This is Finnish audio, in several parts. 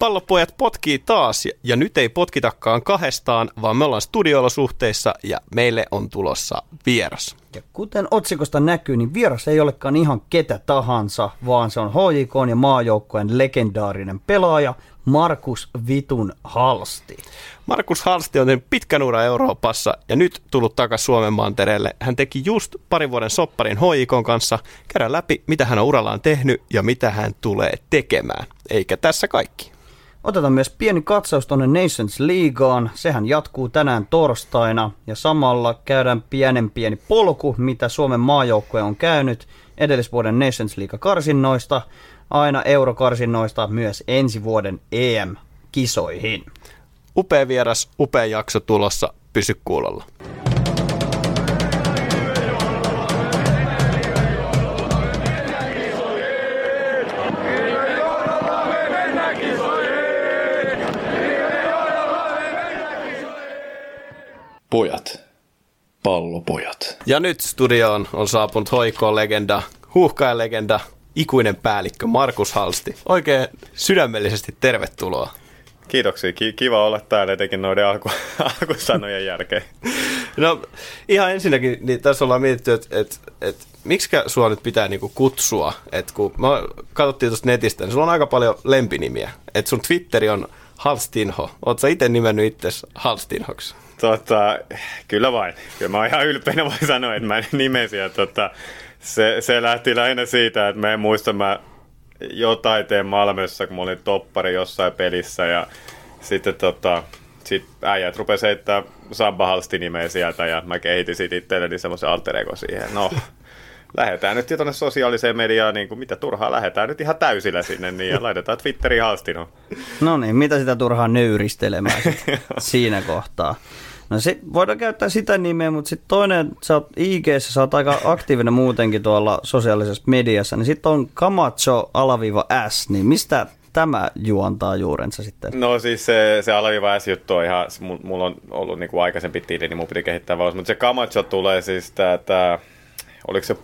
Pallopojat potkii taas ja nyt ei potkitakaan kahdestaan, vaan me ollaan studiolosuhteissa ja meille on tulossa vieras. Ja kuten otsikosta näkyy, niin vieras ei olekaan ihan ketä tahansa, vaan se on HJK ja maajoukkojen legendaarinen pelaaja Markus Vitun Halsti. Markus Halsti on tehnyt pitkän ura Euroopassa ja nyt tullut takaisin Suomen mantereelle. Hän teki just parin vuoden sopparin HJK kanssa. Käydään läpi, mitä hän on urallaan tehnyt ja mitä hän tulee tekemään. Eikä tässä kaikki. Otetaan myös pieni katsaus tuonne Nations Leagueaan. Sehän jatkuu tänään torstaina ja samalla käydään pienen pieni polku, mitä Suomen maajoukkue on käynyt edellisvuoden Nations League-karsinnoista, aina eurokarsinnoista myös ensi vuoden EM-kisoihin. Upea vieras, upea jakso tulossa. Pysy kuulolla. Pojat. Pallopojat. Ja nyt studioon on saapunut hoikko-legenda, huuhkaja-legenda, ikuinen päällikkö Markus Halsti. Oikein sydämellisesti tervetuloa. Kiitoksia. Ki- kiva olla täällä etenkin noiden alku- alkusanojen jälkeen. No ihan ensinnäkin, niin tässä ollaan mietitty, että et, et, miksi sua nyt pitää niinku kutsua, että kun me katsottiin tuosta netistä, niin sulla on aika paljon lempinimiä. Että sun Twitteri on Halstinho. Oletko itse nimennyt itsesi Halstinhoksi? Tota, kyllä vain. Kyllä mä oon ihan ylpeänä voi sanoa, että mä nimesin. Ja tota, se, se, lähti lähinnä siitä, että mä en muista, mä jotain teen Malmössä, kun mä olin toppari jossain pelissä ja sitten tota, sit äijät rupesi heittää Samba Halsti nimeä sieltä ja mä kehitin sitten itselleni semmoisen alter ego siihen. No, lähdetään nyt tuonne sosiaaliseen mediaan, niin kuin mitä turhaa, lähdetään nyt ihan täysillä sinne niin, ja laitetaan Twitteriin Halstino. No niin, mitä sitä turhaa nöyristelemään siinä kohtaa. No sit voidaan käyttää sitä nimeä, mutta sitten toinen, sä oot ig sä oot aika aktiivinen muutenkin tuolla sosiaalisessa mediassa, niin sitten on Kamacho alaviiva S, niin mistä tämä juontaa juurensa sitten? No siis se, se alaviiva S-juttu on ihan, mulla on ollut niinku aikaisempi tili, niin mun piti kehittää vaus, mutta se Camacho tulee siis tää, oliko se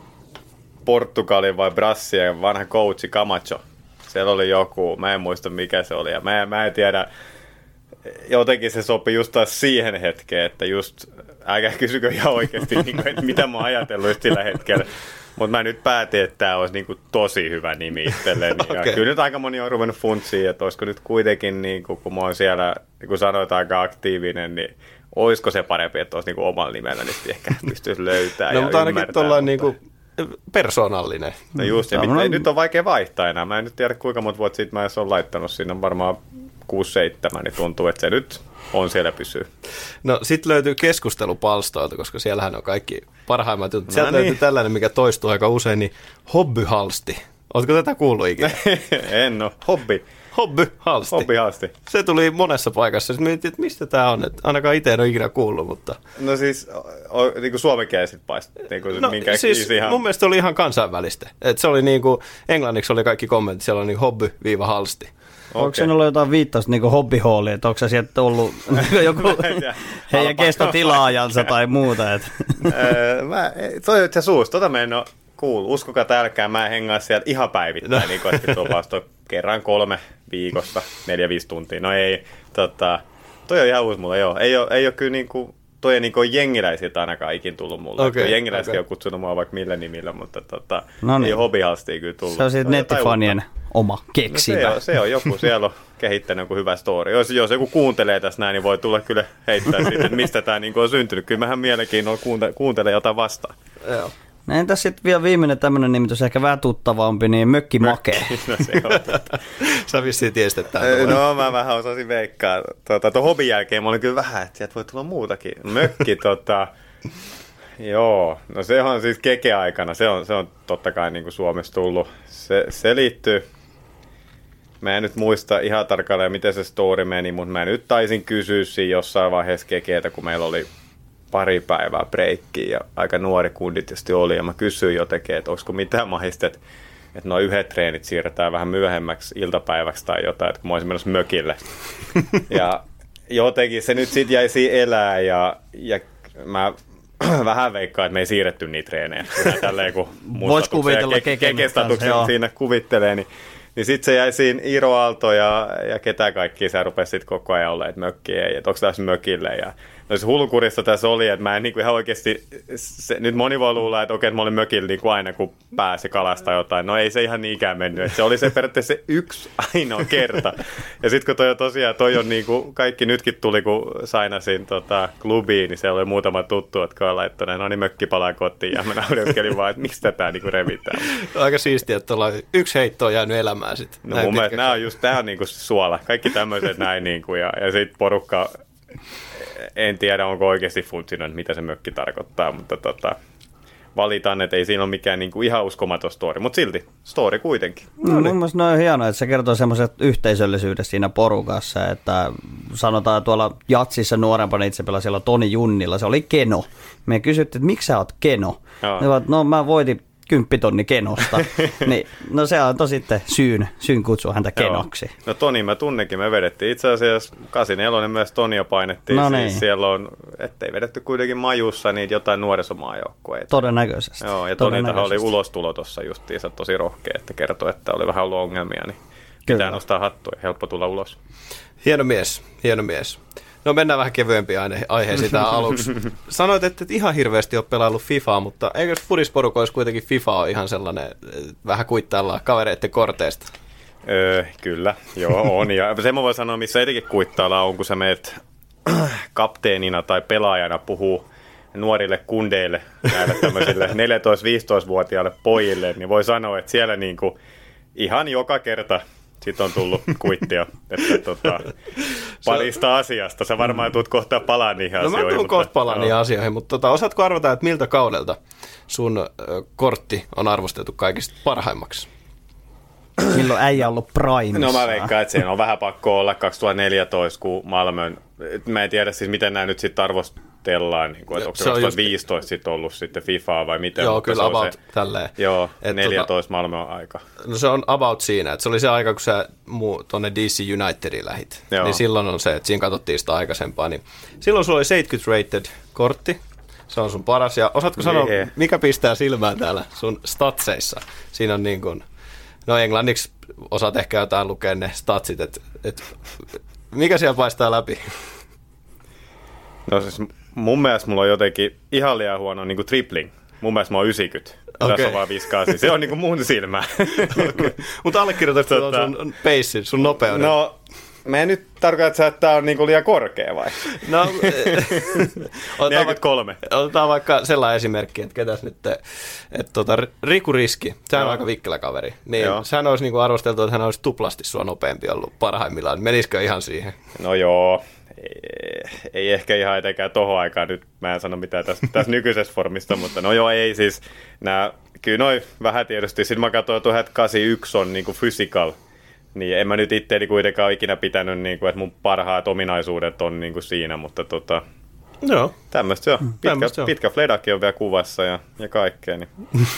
Portugalin vai Brassien vanha coachi Camacho. Siellä oli joku, mä en muista mikä se oli, ja mä, mä en tiedä, jotenkin se sopii just taas siihen hetkeen, että just, älkää kysykö ihan oikeasti, niin kuin, että mitä mä oon ajatellut just sillä hetkellä. Mutta mä nyt päätin, että tämä olisi niin kuin tosi hyvä nimi itselleni. okay. Ja kyllä nyt aika moni on ruvennut funtsiin, että olisiko nyt kuitenkin, niin kuin, kun mä oon siellä, niin kuin sanoit, aika aktiivinen, niin olisiko se parempi, että olisi niin kuin omalla nimellä nyt ehkä pystyisi löytämään No mutta ainakin tuollainen niin kuin persoonallinen. No just, ja mit, nyt on vaikea vaihtaa enää. Mä en nyt tiedä kuinka monta vuotta siitä mä edes olen laittanut. On varmaan 6-7, niin tuntuu, että se nyt on siellä pysyy. No sit löytyy keskustelupalstoilta, koska siellähän on kaikki parhaimmat jutut. No Sieltä niin. löytyy tällainen, mikä toistuu aika usein, niin hobbyhalsti. Oletko tätä kuullut ikinä? en ole. Hobby. Hobby Halsti. Hobby Halsti. Se tuli monessa paikassa. Sitten mietin, että mistä tämä on. Että ainakaan itse en ole ikinä kuullut, mutta... No siis, o, niin kuin suomenkieliset paist. Niin kuin, no, minkä siis ihan... mun mielestä oli ihan kansainvälistä. Että se oli niin kuin, englanniksi oli kaikki kommentit, siellä oli niin hobby-halsti. Okay. Onko sinulla jotain viittausta niin hobbyhooliin, että onko se sieltä ollut joku heidän kestotilaajansa tai muuta? Että. mä, toi on suus, tota mä en ole kuullut. Uskokaa tälkään, mä en hengaa sieltä ihan päivittäin, no. niin kuin, että kerran kolme viikossa, neljä, viisi tuntia. No ei, tota, toi on ihan uusi mulle, joo. Ei ole, ei ole kyllä niin kuin, toi ei niinku jengiläisiltä ainakaan ikin tullut mulle. Okay, jengiläiset okay. on kutsunut mua vaikka millä nimillä, mutta tota, no niin. ei hobbyhalstia kyllä tullut. Se on sitten nettifanien oma keksimä. No se, on, se on joku, siellä on kehittänyt joku hyvä story. Jos, jos joku kuuntelee tässä näin, niin voi tulla kyllä heittää siitä, että mistä tämä niinku on syntynyt. Kyllä mähän mielenkiinnolla kuunte, kuuntelee jotain vastaan. Joo. No entäs sitten vielä viimeinen tämmöinen nimitys, ehkä vähän tuttavampi, niin Mökki Make. no se on Sä vissiin tiesit, että No mä vähän osasin veikkaa. Tuota, tuon hobin jälkeen mä olin kyllä vähän, että sieltä voi tulla muutakin. Mökki, tota, joo, no se on siis keke-aikana, se on, se on totta kai niin kuin Suomessa tullut. Se, se liittyy, mä en nyt muista ihan tarkalleen, miten se story meni, mutta mä nyt taisin kysyä siinä jossain vaiheessa kekeitä, kun meillä oli pari päivää breikkiä ja aika nuori kundi tietysti oli ja mä kysyin jotenkin, että olisiko mitään mahista, että, että nuo yhdet treenit siirretään vähän myöhemmäksi iltapäiväksi tai jotain, että kun mä olisin menossa mökille. ja jotenkin se nyt sitten jäisi elää ja, ja mä vähän veikkaan, että me ei siirretty niitä treenejä. Tälleen, kun Voisi kuvitella ke- ke- siinä kuvittelee, niin Niin sitten se jäi siinä Iiro Aalto ja, ja ketä kaikki se rupesi sitten koko ajan olemaan, että mökki ei, että onko tässä mökille. Ja no se hulkurista tässä oli, että mä en niin ihan oikeasti, se, nyt moni voi luulla, että okei, että mä olin mökillä niin kuin aina kun pääsi kalasta jotain. No ei se ihan niinkään mennyt, että se oli se periaatteessa se yksi ainoa kerta. Ja sitten kun toi on tosiaan, toi on niin kuin, kaikki nytkin tuli, kun sainasin tota, klubiin, niin se oli muutama tuttu, jotka on laittanut, no niin mökki palaa kotiin. Ja mä naureskelin vaan, että miksi tätä niin kuin revitään. Aika siistiä, että ollaan yksi heitto on jäänyt elämään sitten. No mun mielestä nämä on just, tämä on niinku suola. Kaikki tämmöiset näin niinku, ja, ja sitten porukka, en tiedä onko oikeasti funtsinut, mitä se mökki tarkoittaa, mutta tota, valitaan, että ei siinä ole mikään niinku ihan uskomaton story, mutta silti story kuitenkin. No, niin. Mun mielestä on hienoa, että se kertoo semmoiset yhteisöllisyydestä siinä porukassa, että sanotaan tuolla Jatsissa nuorempana itse pelasi siellä Toni Junnilla, se oli Keno. Me kysyttiin, että miksi sä oot Keno? Joo. Ne no mä voitin kymppitonni Kenosta. niin, no se antoi sitten syyn, syyn kutsua häntä Kenoksi. Joo. No Toni mä tunnekin, me vedettiin itse asiassa 84 myös Tonia painettiin. No siis niin. siellä on, ettei vedetty kuitenkin majussa, niin jotain nuorisomaajoukkueita. Todennäköisesti. Joo, ja Toniltahan oli ulostulo tuossa justiinsa tosi rohkea, että kertoi, että oli vähän ollut ongelmia, niin pitää Kyllä. nostaa hattua ja helppo tulla ulos. Hieno mies, hieno mies. No mennään vähän kevyempiin aine- aiheisiin tähän aluksi. Sanoit, että et ihan hirveästi ole pelaillut FIFAa, mutta eikö fudisporukoissa kuitenkin FIFA on ihan sellainen, eh, vähän kuittaillaan kavereiden korteista? Öö, kyllä, joo on. Ja se mä voin sanoa, missä etenkin kuittailla on, kun sä meet kapteenina tai pelaajana puhuu nuorille kundeille, näille tämmöisille 14-15-vuotiaille pojille, niin voi sanoa, että siellä niinku ihan joka kerta sit on tullut kuittia, että tota, parista asiasta. Sä varmaan tulet kohta palaa niihin No mä asioihin. tulen mutta- kohta palaan joo. niihin asioihin, mutta tota, osaatko arvata, että miltä kaudelta sun kortti on arvostettu kaikista parhaimmaksi? Milloin äijä on ollut primissa. No mä veikkaan, että siinä on vähän pakko olla 2014, kun Malmön, mä en tiedä siis miten nämä nyt sitten arvostellaan, niin kuin, että onko se Se on just- 2015 sitten ollut sitten FIFAa vai miten. Joo, kyllä se about se, tälleen. Joo, Et 14 Malmö on aika. No se on about siinä, että se oli se aika, kun sä muu, tonne DC Unitediin lähit. Joo. Niin silloin on se, että siinä katsottiin sitä aikaisempaa. Niin silloin sulla oli 70 rated kortti. Se on sun paras. Ja osaatko sanoa, mikä pistää silmään täällä sun statseissa? Siinä on niin kuin, no englanniksi osaat ehkä jotain lukea ne statsit, että et, mikä siellä paistaa läpi? No siis mun mielestä mulla on jotenkin ihan liian huono niin kuin tripling. Mun mielestä mä oon 90. Okay. Tässä on vaan 58. Se on niin kuin mun silmä. Okay. Mutta allekirjoitatko Tota- sun pace, sun nopeuden? no, mä en nyt tarkoita, että tää on niin kuin liian korkea vai? no otetaan, vaikka, 43. otetaan vaikka sellainen esimerkki, että ketäs nyt, että tota, Riku Riski, sehän on aika vikkelä kaveri, niin Joo. sehän olisi niinku arvosteltu, että hän olisi tuplasti sua nopeampi ollut parhaimmillaan. Menisikö ihan siihen? No joo, ei, ei ehkä ihan etenkään tohon aikaan nyt, mä en sano mitään tästä, tästä nykyisestä formista, mutta no joo, ei siis, nää, kyllä noin vähän tietysti, sitten mä katsoin, että 81 on niinku physical, niin en mä nyt itteeni kuitenkaan ikinä pitänyt, niinku, että mun parhaat ominaisuudet on niinku siinä, mutta tota, Joo. tämmöistä se on. Pitkä, tämmöstä se on. pitkä fledakin on vielä kuvassa ja, ja kaikkea, niin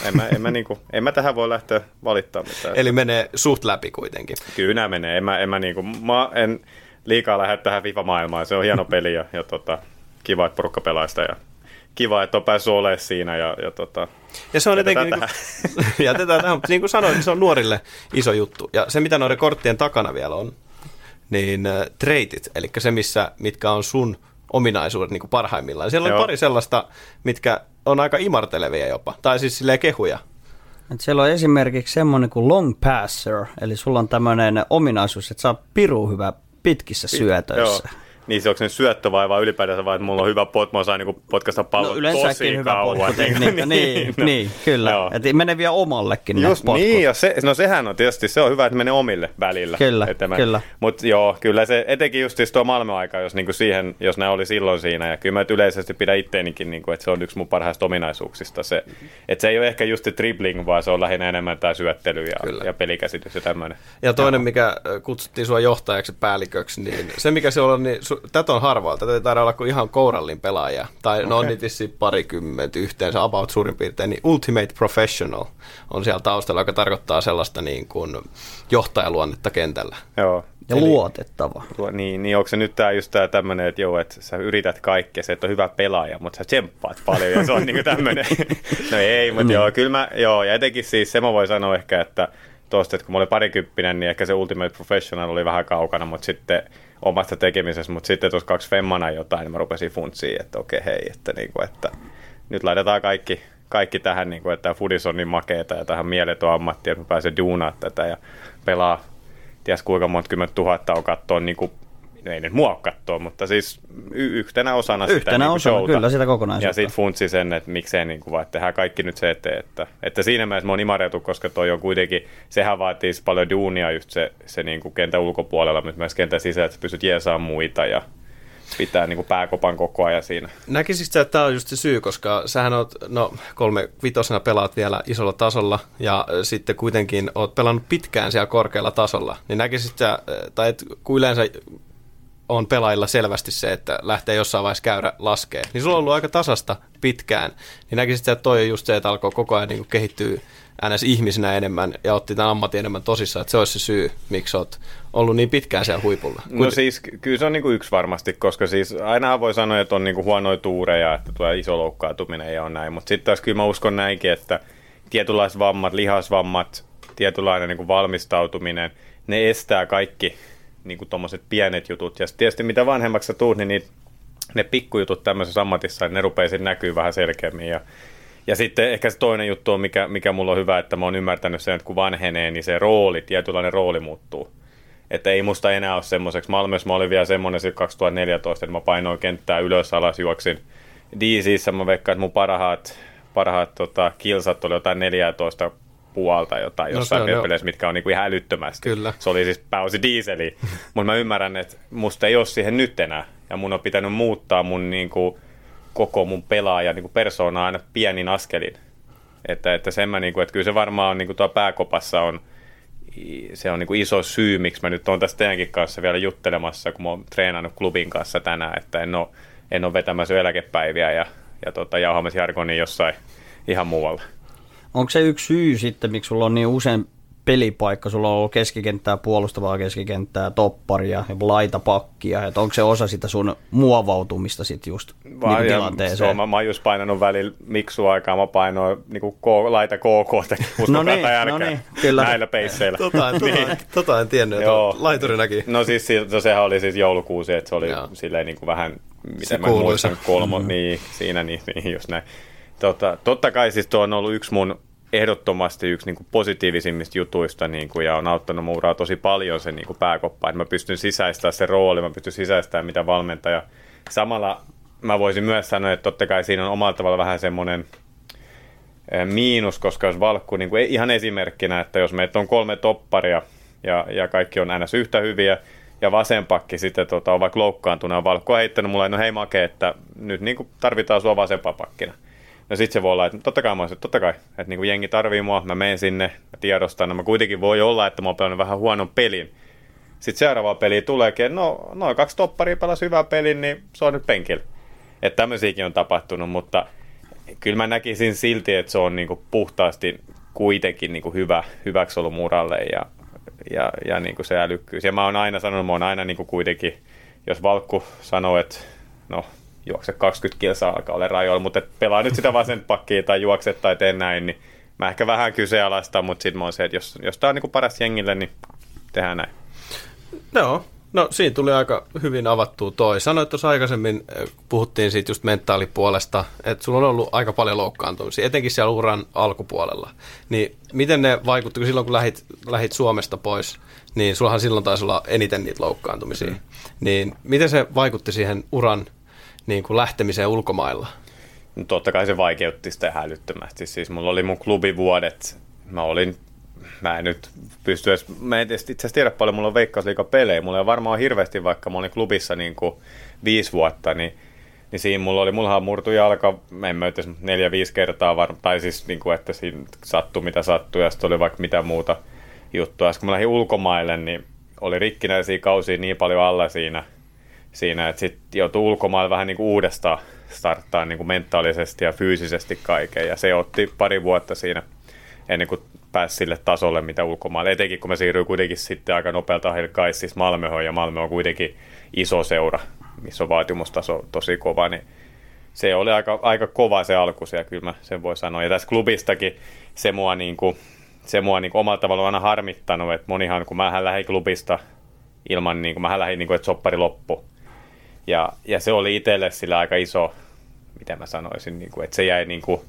en mä, en, mä niinku, en mä tähän voi lähteä valittaa mitään. Eli menee suht läpi kuitenkin. Kyllä nämä menee. En mä, en mä, niinku, mä en liikaa lähde tähän FIFA-maailmaan. Se on hieno peli ja, ja tota, kiva, että porukka pelaa sitä ja kiva, että on päässyt olemaan siinä. Ja, ja tota, Ja se on Jätetään jotenkin, niin kuin, jätetään tähän, mutta niin kuin sanoin, niin se on nuorille iso juttu. Ja se, mitä noiden korttien takana vielä on, niin äh, treitit, eli se, missä, mitkä on sun ominaisuudet niin kuin parhaimmillaan. Siellä on Joo. pari sellaista, mitkä on aika imartelevia jopa, tai siis silleen kehuja. Et siellä on esimerkiksi semmoinen kuin long passer, eli sulla on tämmöinen ominaisuus, että sä oot piru hyvä pitkissä syötöissä. Joo. Niin se onko se nyt syöttö vai, vai ylipäätänsä vai, että mulla on hyvä pot, mä osaan niinku potkasta pallon No tosi yleensäkin hyvä kauan. potkutekniikka, niin, no. niin, kyllä. Joo. Et menee vielä omallekin ne Just potkut. niin, ja se, no sehän on tietysti, se on hyvä, että menee omille välillä. Kyllä, kyllä. Mutta joo, kyllä se, etenkin just siis tuo Malmö-aika, jos niinku siihen, jos ne oli silloin siinä, ja kyllä mä yleisesti pidän itteenikin, niinku, että se on yksi mun parhaista ominaisuuksista. Se, että se ei ole ehkä just se dribbling, vaan se on lähinnä enemmän tämä syöttely ja, Kyllä. ja pelikäsitys ja tämmöinen. Ja toinen, mikä äh, kutsuttiin sua johtajaksi ja päälliköksi, niin se mikä se on, niin su, tätä on harvoilta. Tätä ei taida olla kuin ihan kourallin pelaaja. Tai no on niitä vissiin parikymmentä yhteensä, about suurin piirtein. Niin Ultimate Professional on siellä taustalla, joka tarkoittaa sellaista niin kuin johtajaluonnetta kentällä. Joo. Ja Eli- luotettava. Tuo, niin, niin onko se nyt tää just tää tämmönen, että joo, että sä yrität kaikkea, se et ole hyvä pelaaja, mutta sä tsemppaat paljon ja se on niinku tämmönen. no ei, mutta joo, kyllä mä, joo, ja etenkin siis se mä voin sanoa ehkä, että tosta, että kun mä olin parikymppinen, niin ehkä se Ultimate Professional oli vähän kaukana, mutta sitten omasta tekemisessä, mutta sitten tuossa kaksi femmana jotain, niin mä rupesin funtsiin, että okei hei, että, niin kuin, että nyt laitetaan kaikki, kaikki tähän, niin kuin, että Fudis on niin makeeta ja tähän mieletön ammatti, että mä pääsen duunaa tätä ja pelaa ties kuinka monta kymmentä tuhatta on katsoa niin kuin ei nyt mua katsoa, mutta siis y- yhtenä osana yhtenä sitä niin osana, showta. kyllä sitä kokonaisuutta. Ja sitten funtsi sen, että miksei niin kuin, vaan, että tehdään kaikki nyt se eteen. Että, että siinä mielessä mä oon imareutu, koska toi on kuitenkin, sehän vaatii paljon duunia just se, se niin kuin kentän ulkopuolella, mutta myös kentän sisällä, että sä pystyt jeesaamaan muita ja pitää niin kuin pääkopan koko ajan siinä. Näkisit sä, että tämä on just se syy, koska sähän oot, no kolme vitosena pelaat vielä isolla tasolla ja sitten kuitenkin oot pelannut pitkään siellä korkealla tasolla, niin näkisit sä, tai et, kun yleensä on pelaajilla selvästi se, että lähtee jossain vaiheessa käyrä laskee, niin sulla on ollut aika tasasta pitkään, niin näkisit sä, että toi on just se, että alkoi koko ajan niin kehittyä ns. ihmisenä enemmän ja otti tämän ammatin enemmän tosissaan, että se olisi se syy, miksi olet ollut niin pitkään siellä huipulla. No siis kyllä se on niin kuin yksi varmasti, koska siis aina voi sanoa, että on niin kuin huonoja tuureja, että tulee iso loukkaantuminen ja on näin, mutta sitten taas kyllä mä uskon näinkin, että tietynlaiset vammat, lihasvammat, tietynlainen niin kuin valmistautuminen, ne estää kaikki niin kuin tommoset pienet jutut. Ja tietysti mitä vanhemmaksi sä tuut, niin ne pikkujutut tämmöisessä ammatissa, ne rupeaa näkyy vähän selkeämmin. Ja ja sitten ehkä se toinen juttu on, mikä, mikä mulla on hyvä, että mä oon ymmärtänyt sen, että kun vanhenee, niin se rooli, tietynlainen rooli muuttuu. Että ei musta enää ole semmoiseksi. Malmössä mä olin vielä semmoinen 2014, että mä painoin kenttää ylös alas, juoksin DCissä. Mä veikkaan, että mun parhaat, parhaat tota, kilsat oli jotain 14 puolta jotain no, jossain no, peleissä, mitkä on niinku ihan älyttömästi. Kyllä. Se oli siis pääosi diiseli. Mutta mä ymmärrän, että musta ei ole siihen nyt enää. Ja mun on pitänyt muuttaa mun niinku, koko mun pelaaja niin persoonaa aina pienin askelin. Että, että sen mä, niin kuin, että kyllä se varmaan on niin kuin tuo pääkopassa on, se on niin kuin iso syy, miksi mä nyt oon tässä teidänkin kanssa vielä juttelemassa, kun mä oon treenannut klubin kanssa tänään, että en ole, en ole vetämässä eläkepäiviä ja, ja tota, jauhamassa jargonia jossain ihan muualla. Onko se yksi syy sitten, miksi sulla on niin usein pelipaikka, sulla on ollut keskikenttää, puolustavaa keskikenttää, topparia, laitapakkia, että onko se osa sitä sun muovautumista sitten just Vaan, niin tilanteeseen? Se on, mä, mä oon just painanut välillä miksuaikaa, mä painoin niin kuin ko, laita KK, no niin, no niin, kyllä. näillä peisseillä. Tota, tota, niin. tota en tiennyt, että laiturinakin. No siis no, sehän oli siis joulukuusi, että se oli Joo. silleen niin kuin vähän, miten se mä muistan, kolmo, mm. niin, siinä niin, niin just näin. Tota, totta kai siis tuo on ollut yksi mun ehdottomasti yksi niin kuin positiivisimmista jutuista niin kuin, ja on auttanut muuraa tosi paljon se niin kuin pääkoppa, että mä pystyn sisäistämään se rooli, mä pystyn sisäistämään mitä valmentaja. Samalla mä voisin myös sanoa, että totta kai siinä on omalla tavalla vähän semmoinen eh, miinus, koska jos valkku, niin kuin ihan esimerkkinä, että jos meitä on kolme topparia ja, ja kaikki on ns. yhtä hyviä, ja vasenpakki sitten tota, on vaikka loukkaantunut ja valkku on heittänyt mulle, no hei Make, että nyt niin kuin tarvitaan sua vasenpakkina. No sit se voi olla, että totta kai mä olisin, totta kai, että niin kuin jengi tarvii mua, mä menen sinne, mä tiedostan, no mä kuitenkin voi olla, että mä oon vähän huonon pelin. Sitten seuraava peli tuleekin, no, noin kaksi topparia pelasi hyvää pelin, niin se on nyt penkillä. Että tämmöisiäkin on tapahtunut, mutta kyllä mä näkisin silti, että se on niin kuin puhtaasti kuitenkin niin kuin hyvä, hyväksi ollut muralle ja, ja, ja niin kuin se älykkyys. Ja mä oon aina sanonut, mä oon aina niin kuin kuitenkin, jos Valkku sanoo, että no juokse 20 kilsaa alkaa olla rajoilla, mutta pelaa nyt sitä pakkia tai juokse tai tee näin, niin mä ehkä vähän kyseenalaistan, mutta sitten mä oon se, että jos, jos tää on niin paras jengille, niin tehdään näin. Joo, no siinä tuli aika hyvin avattua toi. Sanoit tuossa aikaisemmin, eh, puhuttiin siitä just mentaalipuolesta, että sulla on ollut aika paljon loukkaantumisia, etenkin siellä uran alkupuolella. Niin miten ne vaikutti, kun silloin kun lähit, lähit Suomesta pois, niin sullahan silloin taisi olla eniten niitä loukkaantumisia. Mm. Niin miten se vaikutti siihen uran niin kuin lähtemiseen ulkomailla? No, totta kai se vaikeutti sitä hälyttömästi. Siis mulla oli mun klubivuodet, mä olin mä en nyt pysty edes, mä en itse asiassa tiedä paljon, mulla on veikkausliika pelejä, mulla on varmaan hirveästi, vaikka mä olin klubissa niin kuin viisi vuotta, niin, niin siinä mulla oli, mullahan murtu jalka, en mä neljä-viisi kertaa, var, tai siis niin kuin, että siinä sattui mitä sattui, ja sitten oli vaikka mitä muuta juttua. Sitten kun mä lähdin ulkomaille, niin oli rikkinäisiä kausia niin paljon alla siinä, siinä, että sitten joutuu ulkomailla vähän niin kuin uudestaan starttaa niin kuin mentaalisesti ja fyysisesti kaiken. Ja se otti pari vuotta siinä ennen kuin pääsi sille tasolle, mitä ulkomailla. Etenkin kun mä siirryin kuitenkin sitten aika nopealta siis Malmöhön, ja Malmö on kuitenkin iso seura, missä on vaatimustaso tosi kova, niin se oli aika, aika kova se alku siellä, kyllä mä sen voi sanoa. Ja tässä klubistakin se mua niin kuin, se mua niin kuin omalla tavalla on aina harmittanut, että monihan, kun mä lähdin klubista ilman, niin kuin mä lähdin, niin kuin, että soppari loppu. Ja, ja se oli itselle sillä aika iso, mitä mä sanoisin, niin kuin, että se jäi niin kuin,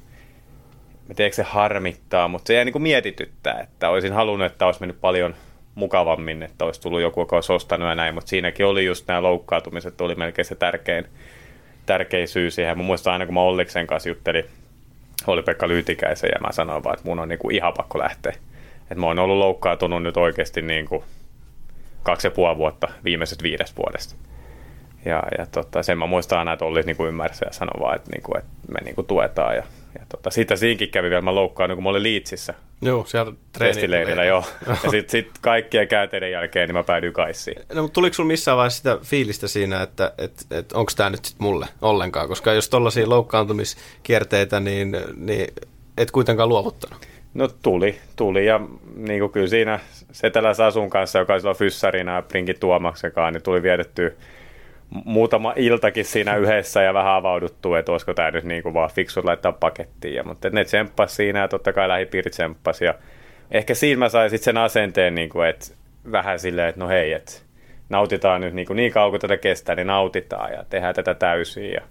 mä tiedän, se harmittaa, mutta se jäi niin kuin mietityttää, että olisin halunnut, että olisi mennyt paljon mukavammin, että olisi tullut joku, joka olisi ostanut ja näin, mutta siinäkin oli just nämä loukkaantumiset, oli melkein se tärkein, tärkein syy siihen. Mä muistan aina, kun mä Olliksen kanssa juttelin, oli Pekka Lyytikäisen ja mä sanoin vaan, että mun on niin kuin ihan pakko lähteä. Että mä oon ollut loukkaantunut nyt oikeasti niin kuin kaksi ja puoli vuotta viimeisestä viidestä vuodesta. Ja, ja tota, sen mä muistan aina, että Olli niin ymmärsi ja sanoi vaan, että, niin kuin, että me niin kuin tuetaan. Ja, ja tota, siitä siinkin kävi vielä, mä loukkaan, niin kun mä olin Liitsissä. Joo, siellä treenileirillä, joo. Ja sitten sit kaikkien käänteiden jälkeen niin mä päädyin kaissiin. No, mutta tuliko sulla missään vaiheessa sitä fiilistä siinä, että et, et, onko tämä nyt sit mulle ollenkaan? Koska jos tollaisia loukkaantumiskierteitä, niin, niin et kuitenkaan luovuttanut. No tuli, tuli ja niin kuin kyllä siinä Setelä Sasun kanssa, joka oli silloin fyssarina ja Prinkin Tuomaksekaan, niin tuli viedetty muutama iltakin siinä yhdessä ja vähän avauduttu, että olisiko tämä nyt niin kuin vaan fiksu laittaa pakettiin. Ja, mutta ne tsemppasi siinä ja totta kai lähipiiri tsemppasi. Ja ehkä siinä mä sain sitten sen asenteen, niin kuin, että vähän silleen, että no hei, että nautitaan nyt niin, kuin niin kauan kuin tätä kestää, niin nautitaan ja tehdään tätä täysin. Ja,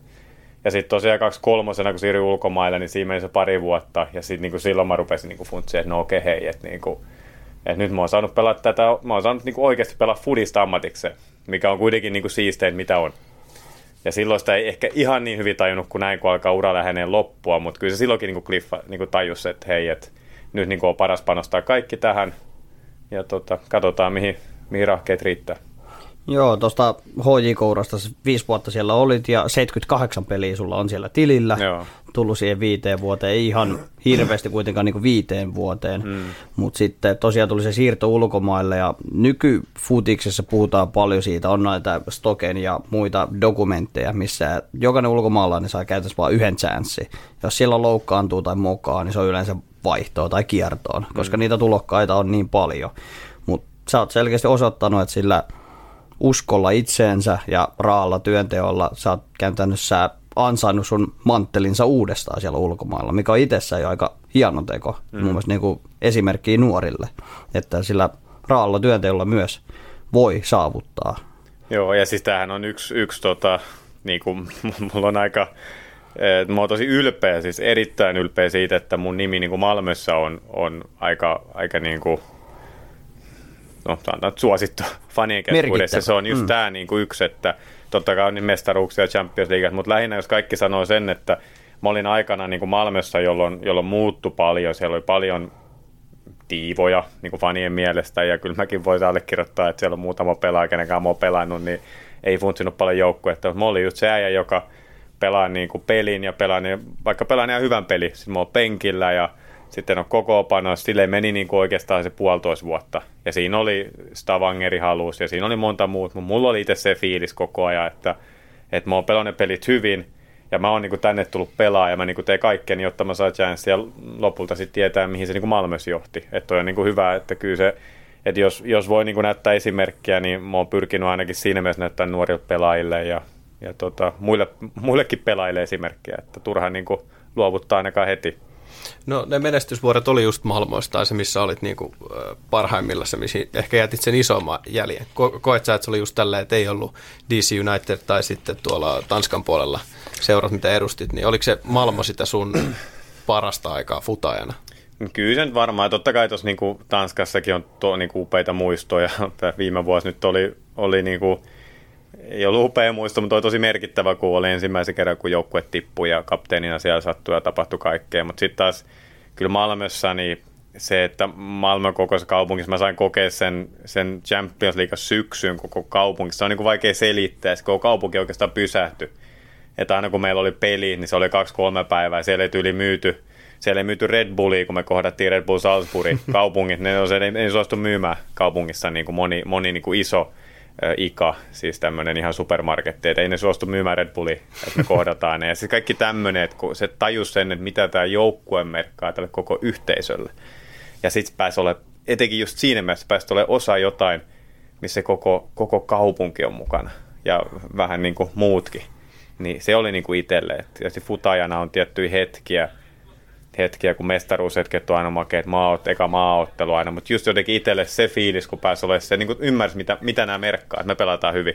ja sitten tosiaan kaksi kolmosena, kun siirryin ulkomaille, niin siinä meni se pari vuotta. Ja sitten niin silloin mä rupesin niin funtsiin, että no okei, hei, että niin kuin, et nyt mä oon saanut pelata tätä, mä oon saanut niinku oikeasti pelaa fudista ammatikseen, mikä on kuitenkin niinku siistein mitä on. Ja silloin sitä ei ehkä ihan niin hyvin tajunnut kuin näin, kun alkaa ura lähenee loppua, mutta kyllä se silloinkin niinku Cliffa niinku tajus, että hei, että nyt niinku on paras panostaa kaikki tähän ja tota, katsotaan mihin, mihin rahkeet riittää. Joo, tuosta HJ-kourasta viisi vuotta siellä olit ja 78 peliä sulla on siellä tilillä. Joo. Tullut siihen viiteen vuoteen, ei ihan hirveästi kuitenkaan niin kuin viiteen vuoteen, mm. mutta sitten tosiaan tuli se siirto ulkomaille ja nykyfutiksessa puhutaan paljon siitä, on näitä Stoken ja muita dokumentteja, missä jokainen ulkomaalainen saa käytännössä vain yhden chanssi. Jos siellä loukkaantuu tai mokaa, niin se on yleensä vaihtoa tai kiertoon, koska mm. niitä tulokkaita on niin paljon. Mutta sä oot selkeästi osoittanut, että sillä – uskolla itseensä ja raalla työnteolla sä oot käytännössä ansainnut sun manttelinsa uudestaan siellä ulkomailla, mikä on itsessään jo aika hieno teko, mm. mun mielestä niin kuin esimerkkiä nuorille, että sillä raalla työnteolla myös voi saavuttaa. Joo, ja siis tämähän on yksi, yksi tota, niin kuin, mulla on aika, mä oon tosi ylpeä, siis erittäin ylpeä siitä, että mun nimi niin kuin Malmössä on, on aika, aika niin kuin, no sanotaan suosittu fanien keskuudessa. Se on just mm. tämä niin kuin yksi, että totta kai on niin mestaruuksia Champions League, mutta lähinnä jos kaikki sanoo sen, että mä olin aikana niin kuin Malmössä, jolloin, jolloin muuttu paljon, siellä oli paljon tiivoja niin kuin fanien mielestä, ja kyllä mäkin voisin allekirjoittaa, että siellä on muutama pelaaja, kenenkään mä oon pelannut, niin ei funtsinut paljon joukkuetta. Mä olin just se äijä, joka pelaa niin kuin pelin ja pelaa, niin, vaikka pelaa ihan hyvän peli, sitten mä oon penkillä ja sitten on koko panos, sille meni niin kuin oikeastaan se puolitoista vuotta. Ja siinä oli Stavangeri halus ja siinä oli monta muut, mutta mulla oli itse se fiilis koko ajan, että, että mä oon pelannut pelit hyvin ja mä oon niin kuin tänne tullut pelaa ja mä niin kuin teen kaikkeni, jotta mä saan chance ja lopulta sitten tietää, mihin se niin kuin Malmös johti. Että on niin kuin hyvä, että kyllä se, että jos, jos voi niin kuin näyttää esimerkkiä, niin mä oon pyrkinyt ainakin siinä mielessä näyttää nuorille pelaajille ja, ja tota, muille, muillekin pelaajille esimerkkiä, että turha niin kuin luovuttaa ainakaan heti. No ne menestysvuodet oli just Malmoista se, missä olit niinku, parhaimmillaan, missä ehkä jätit sen isomman jäljen. Ko- koet sä, että se oli just tälleen, että ei ollut DC United tai sitten tuolla Tanskan puolella seurat, mitä edustit, niin oliko se Malmo sitä sun parasta aikaa futajana? Kyllä se varmaan. Totta kai tuossa niinku Tanskassakin on to, niinku upeita muistoja. Viime vuosi nyt oli, oli niinku, ei ollut upea muisto, mutta oli tosi merkittävä, kun oli ensimmäisen kerran, kun joukkue tippui ja kapteenina siellä sattui ja tapahtui kaikkea. Mutta sitten taas kyllä Malmössä niin se, että Malmö kokoisessa kaupungissa mä sain kokea sen, sen Champions League syksyn koko kaupungissa. Se on niin kuin vaikea selittää, että koko kaupunki oikeastaan pysähtyi. Että aina kun meillä oli peli, niin se oli kaksi-kolme päivää, siellä ei tyyli myyty siellä ei myyty Red Bullia, kun me kohdattiin Red Bull Salzburgin kaupungit, ne ei, ei suostu myymään kaupungissa niin kuin moni, moni niin kuin iso Ika, siis tämmöinen ihan supermarketti, että ei ne suostu myymään Red Bulli, että me kohdataan ne. Ja siis kaikki tämmöinen, että kun se tajus sen, että mitä tämä joukkue merkkaa tälle koko yhteisölle. Ja sitten pääsi ole, etenkin just siinä mielessä pääsi ole osa jotain, missä koko, koko kaupunki on mukana ja vähän niin kuin muutkin. Niin se oli niin kuin itselle, että futajana on tiettyjä hetkiä, hetkiä, kun mestaruushetket on aina makeet, maaot, eka maaottelu aina, mutta just jotenkin itselle se fiilis, kun pääsi olemaan se, niin kuin ymmärsi, mitä, mitä nämä merkkaa, että me pelataan hyvin.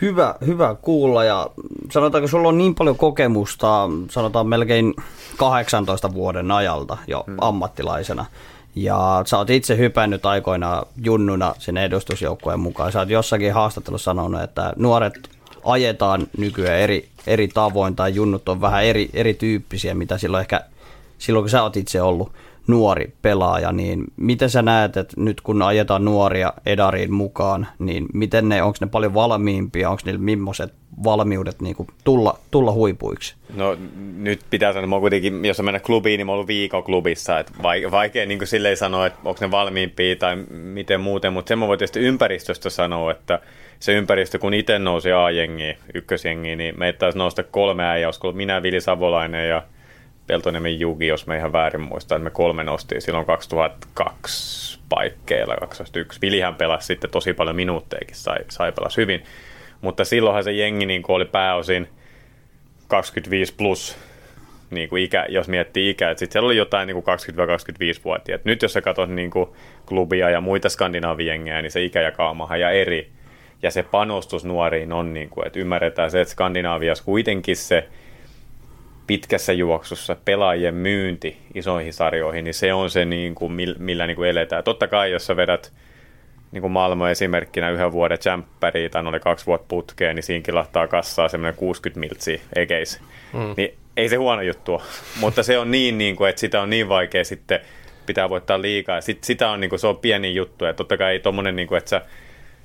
Hyvä, hyvä kuulla ja sanotaanko sulla on niin paljon kokemusta, sanotaan melkein 18 vuoden ajalta jo hmm. ammattilaisena. Ja sä oot itse hypännyt aikoina junnuna sinne edustusjoukkueen mukaan. Sä oot jossakin haastattelussa sanonut, että nuoret ajetaan nykyään eri, eri tavoin tai junnut on vähän eri, erityyppisiä, mitä silloin ehkä silloin kun sä oot itse ollut nuori pelaaja, niin miten sä näet, että nyt kun ajetaan nuoria edariin mukaan, niin miten ne, onko ne paljon valmiimpia, onko niillä millaiset valmiudet niin kuin tulla, tulla huipuiksi? No nyt pitää sanoa, että kuitenkin, jos mennä klubiin, niin mä ollut viikon klubissa, että vaikea niin kuin silleen sanoa, että onko ne valmiimpia tai miten muuten, mutta sen mä voin tietysti ympäristöstä sanoa, että se ympäristö, kun itse nousi A-jengiin, ykkösjengiin, niin meitä taisi nousta kolme äijä, olisiko minä, Vili Savolainen ja Peltoniemen Jugi, jos me ihan väärin muistan, että me kolme nostiin silloin 2002 paikkeilla, 2001. Vilihän pelasi sitten tosi paljon minuuttejakin, sai, sai pelasi hyvin. Mutta silloinhan se jengi niin oli pääosin 25 plus niin kuin ikä, jos miettii ikää, että sitten siellä oli jotain niin 20-25-vuotiaat. Nyt jos sä katsot niin kuin klubia ja muita skandinaavijengejä, niin se ikäjakaumahan ja eri. Ja se panostus nuoriin on, niin kuin, että ymmärretään se, että Skandinaaviassa kuitenkin se pitkässä juoksussa pelaajien myynti isoihin sarjoihin, niin se on se, niin kuin, millä niin kuin eletään. Totta kai, jos sä vedät niin kuin Malmö esimerkkinä yhden vuoden jämppäriä tai oli kaksi vuotta putkeen, niin siinkin lahtaa kassaa semmoinen 60 miltsiä ekeis. Mm. Niin ei se huono juttu mutta se on niin, niin kuin, että sitä on niin vaikea sitten pitää voittaa liikaa. Sitten sitä on, niin kuin, se on pieni juttu, ja totta kai ei tommonen, niin kuin, että sä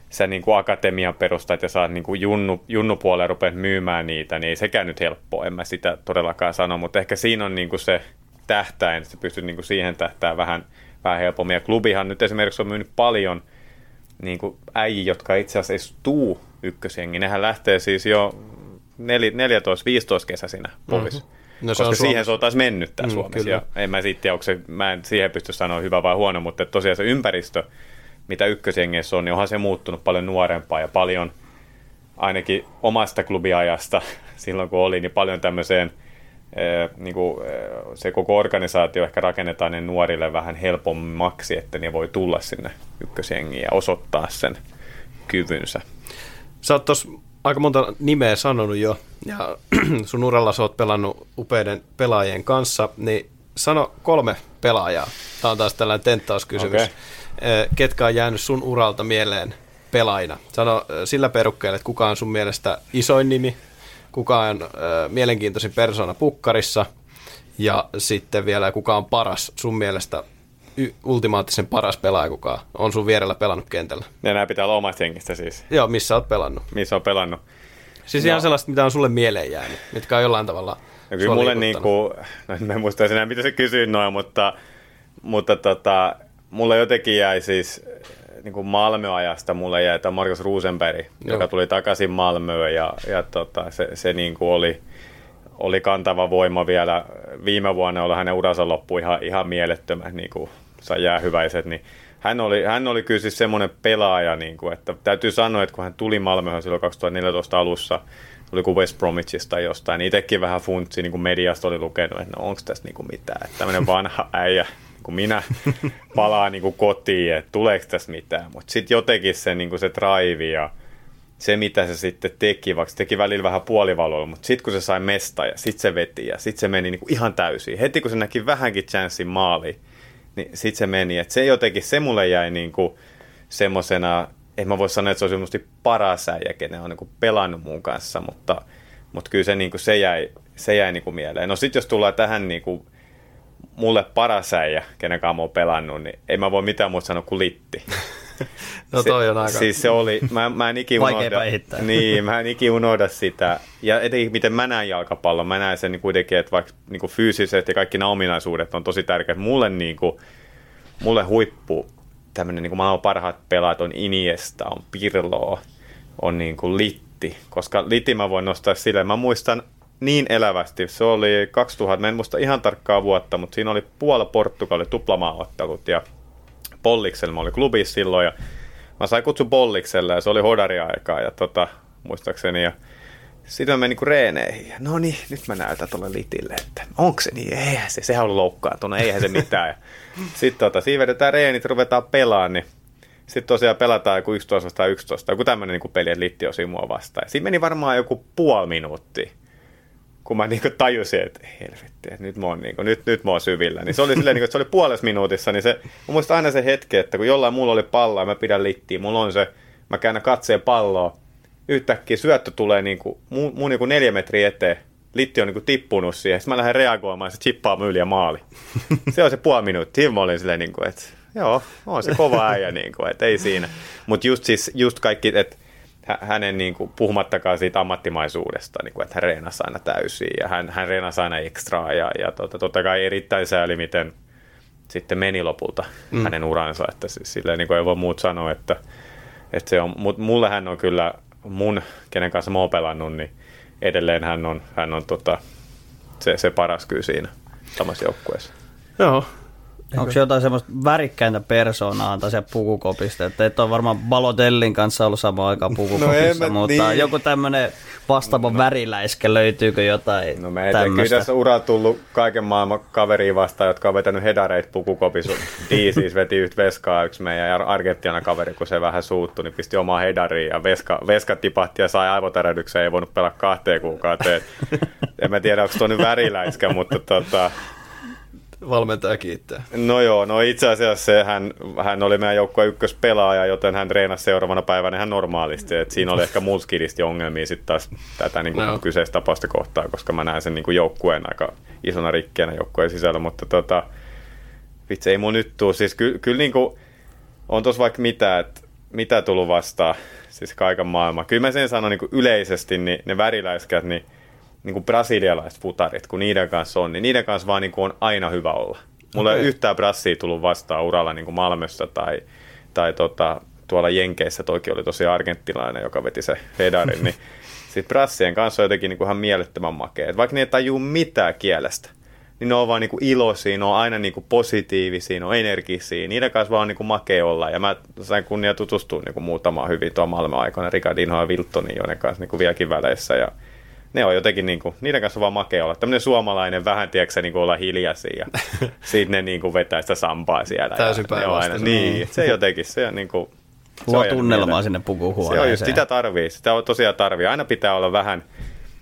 sä niin kuin akatemian perustat ja saat niin kuin junnu, junnupuolella rupeat myymään niitä, niin ei sekään nyt helppoa, en mä sitä todellakaan sano, mutta ehkä siinä on niin kuin se tähtäin, että sä pystyt niin kuin siihen tähtää vähän, vähän helpommin. Ja klubihan nyt esimerkiksi on myynyt paljon niin kuin äijä, jotka itse asiassa ei tuu ykkösjengi. Nehän lähtee siis jo 14-15 kesäisinä pois. Mm-hmm. No, koska se siihen se on taas mennyt tää mm, Suomessa. Kyllä. Ja en mä sitten onko se, mä en siihen pysty sanoa hyvä vai huono, mutta tosiaan se ympäristö, mitä ykkösjengeissä on, niin onhan se muuttunut paljon nuorempaa ja paljon ainakin omasta klubiajasta silloin kun oli, niin paljon tämmöiseen niin kuin, se koko organisaatio ehkä rakennetaan ne nuorille vähän helpommaksi, että ne voi tulla sinne ykkösjengiin ja osoittaa sen kyvynsä. Sä oot tuossa aika monta nimeä sanonut jo, ja sun uralla sä oot pelannut upeiden pelaajien kanssa, niin sano kolme pelaajaa. Tämä on taas tällainen tenttauskysymys. Okay ketkä on jäänyt sun uralta mieleen pelaina? Sano sillä perukkeella, että kuka on sun mielestä isoin nimi, kuka on äh, mielenkiintoisin persona pukkarissa ja sitten vielä kuka on paras sun mielestä y- ultimaattisen paras pelaaja, kuka on sun vierellä pelannut kentällä. Ja nämä pitää olla omasta jengistä siis. Joo, missä oot pelannut. Missä on pelannut. Siis no. ihan sellaista, mitä on sulle mieleen jäänyt, mitkä on jollain tavalla no, kyllä mulle niinku, no en muista enää, mitä se kysyy noin, mutta, mutta tota, mulle jotenkin jäi siis niin kuin Malmö-ajasta mulle jäi tämä Markus Rosenberg, Joo. joka tuli takaisin Malmöön ja, ja tota, se, se niin kuin oli, oli kantava voima vielä. Viime vuonna oli hänen uransa loppu ihan, ihan mielettömän, niin kuin sai jäähyväiset, niin hän oli, hän oli kyllä siis semmoinen pelaaja, niin kuin, että täytyy sanoa, että kun hän tuli Malmöhön silloin 2014 alussa, tuli kuin West Bromwichista jostain, niin itsekin vähän funtsi, niin kuin mediasta oli lukenut, että no onko tässä niin kuin mitään, että tämmöinen vanha äijä kun minä palaan niin kuin kotiin, että tuleeko tässä mitään. Mutta sitten jotenkin se, niin kuin se drive ja se, mitä se sitten teki, vaikka se teki välillä vähän puolivaloilla, mutta sitten kun se sai mesta ja sitten se veti ja sitten se meni niin kuin ihan täysin. Heti kun se näki vähänkin chanssin maali, niin sitten se meni. Et se jotenkin, se mulle jäi niin kuin semmoisena, en mä voi sanoa, että se on semmoisesti paras äijä, kenen on niin kuin pelannut mun kanssa, mutta, mutta kyllä se, niin kuin, se jäi, se jäi niin kuin mieleen. No sitten jos tullaan tähän niin kuin, mulle paras äijä, kenen kanssa mä oon pelannut, niin ei mä voi mitään muuta sanoa kuin litti. no toi on aika... Siis se oli, mä, mä en ikin unohda, niin, mä en ikin unohda sitä. Ja etenkin miten mä näen jalkapallon, mä näen sen kuitenkin, että vaikka niin kuin fyysiset ja kaikki nämä ominaisuudet on tosi tärkeät. Mulle, niin kuin, mulle huippu, tämmöinen niin kuin maailman parhaat pelaat on Iniesta, on Pirlo, on niin kuin Litti. Koska Litti mä voin nostaa silleen, mä muistan niin elävästi. Se oli 2000, mä en muista ihan tarkkaa vuotta, mutta siinä oli Puola Portugali tuplamaaottelut ja Polliksella mä olin klubissa silloin ja mä sain kutsu Pollikselle ja se oli hodari aikaa ja tota, muistaakseni ja sitten mä menin niinku reeneihin. No niin, nyt mä näytän tuolle litille, että onko se niin? Eihän se, sehän on loukkaantunut, eihän se mitään. sitten tota, siinä vedetään reenit, ruvetaan pelaamaan, niin sitten tosiaan pelataan joku 11 tai 11, joku tämmöinen niin peli, että litti on mua vastaan. siinä meni varmaan joku puoli minuuttia, kun mä niin tajusin, että helvetti, että nyt mä oon, niin kuin, nyt, nyt mä oon syvillä. Niin se oli silleen, niin kuin, että se oli puolessa minuutissa, niin se, mä muistan aina se hetki, että kun jollain mulla oli palloa ja mä pidän littiä, mulla on se, mä käännän katseen palloa, yhtäkkiä syöttö tulee niin kuin, mun, mun niin kuin neljä metriä eteen, litti on niin kuin tippunut siihen, sitten mä lähden reagoimaan se chippaa yli ja maali. se on se puoli minuuttia, mä olin silleen, niin kuin, että joo, on se kova äijä, niin kuin, että ei siinä. Mutta just, siis, just kaikki, että hänen niin kuin, puhumattakaan siitä ammattimaisuudesta, niin kuin, että hän reenasi aina täysin ja hän, hän reenasi aina ekstraa ja, ja tota, totta kai erittäin sääli, miten sitten meni lopulta mm. hänen uransa, että siis, silleen niin kuin ei voi muut sanoa, että, että se on, mutta mulle hän on kyllä mun, kenen kanssa mä oon pelannut, niin edelleen hän on, hän on tota, se, se paras kyllä siinä samassa joukkueessa. Joo, Onko jotain semmoista värikkäintä persoonaa tai se pukukopista? Että et ole varmaan Balotellin kanssa ollut samaan aikaan pukukopissa, no mutta niin. joku tämmöinen vastaava no. väriläiskä, löytyykö jotain No me ei kyllä tässä ura tullut kaiken maailman kaveriin vastaan, jotka on vetänyt hedareit pukukopissa. Dii siis veti yhtä veskaa yksi meidän Argentiana kaveri, kun se vähän suuttui, niin pisti omaa hedariin ja veska, veska tipahti ja sai aivotärähdyksen, ei voinut pelaa kahteen kuukauteen. en mä tiedä, onko tuo nyt väriläiskä, mutta tota, valmentaja kiittää. No joo, no itse asiassa se, hän, hän oli meidän joukkueen ykköspelaaja, joten hän treenasi seuraavana päivänä ihan normaalisti. Et siinä oli ehkä mulskidisti ongelmia sitten taas tätä niin kuin no. kyseistä tapausta kohtaa, koska mä näen sen niin kuin joukkueen aika isona rikkeenä joukkueen sisällä, mutta tota, vitsi ei mun nyt tuu. Siis ky, kyllä niin kuin, on tuossa vaikka mitä, että mitä tullut vastaan, siis kaiken maailman. Kyllä mä sen sanon niin kuin yleisesti, niin ne väriläiskät, niin niin kuin brasilialaiset futarit, kun niiden kanssa on, niin niiden kanssa vaan niin kuin on aina hyvä olla. Mulla okay. ei yhtään brassia tullut vastaan uralla niin kuin Malmössä tai, tai tota, tuolla Jenkeissä, toki oli tosi argenttilainen, joka veti se Fedarin, niin sitten brassien kanssa on jotenkin niin kuin ihan mielettömän makea. vaikka ne ei tajuu mitään kielestä, niin ne on vaan niin kuin iloisia, ne on aina niin kuin positiivisia, ne on energisiä, niiden kanssa vaan niin kuin makea olla. Ja mä sain kunnia tutustua niin kuin muutamaan hyvin tuon maailman aikana, Ricardinho ja Wiltonin, joiden kanssa niin kuin vieläkin väleissä. Ja ne on jotenkin, niin kuin, niiden kanssa on vaan makea olla. Tämmöinen suomalainen vähän, tiedätkö, niin kuin olla hiljaisia ja sitten ne niin kuin vetää sitä sampaa siellä. Täysin aina, Niin, se jotenkin, se on niin kuin, Luo tunnelmaa sinne pukuhuoneeseen. Se on just, sitä tarvii, sitä tosiaan tarvii. Aina pitää olla vähän,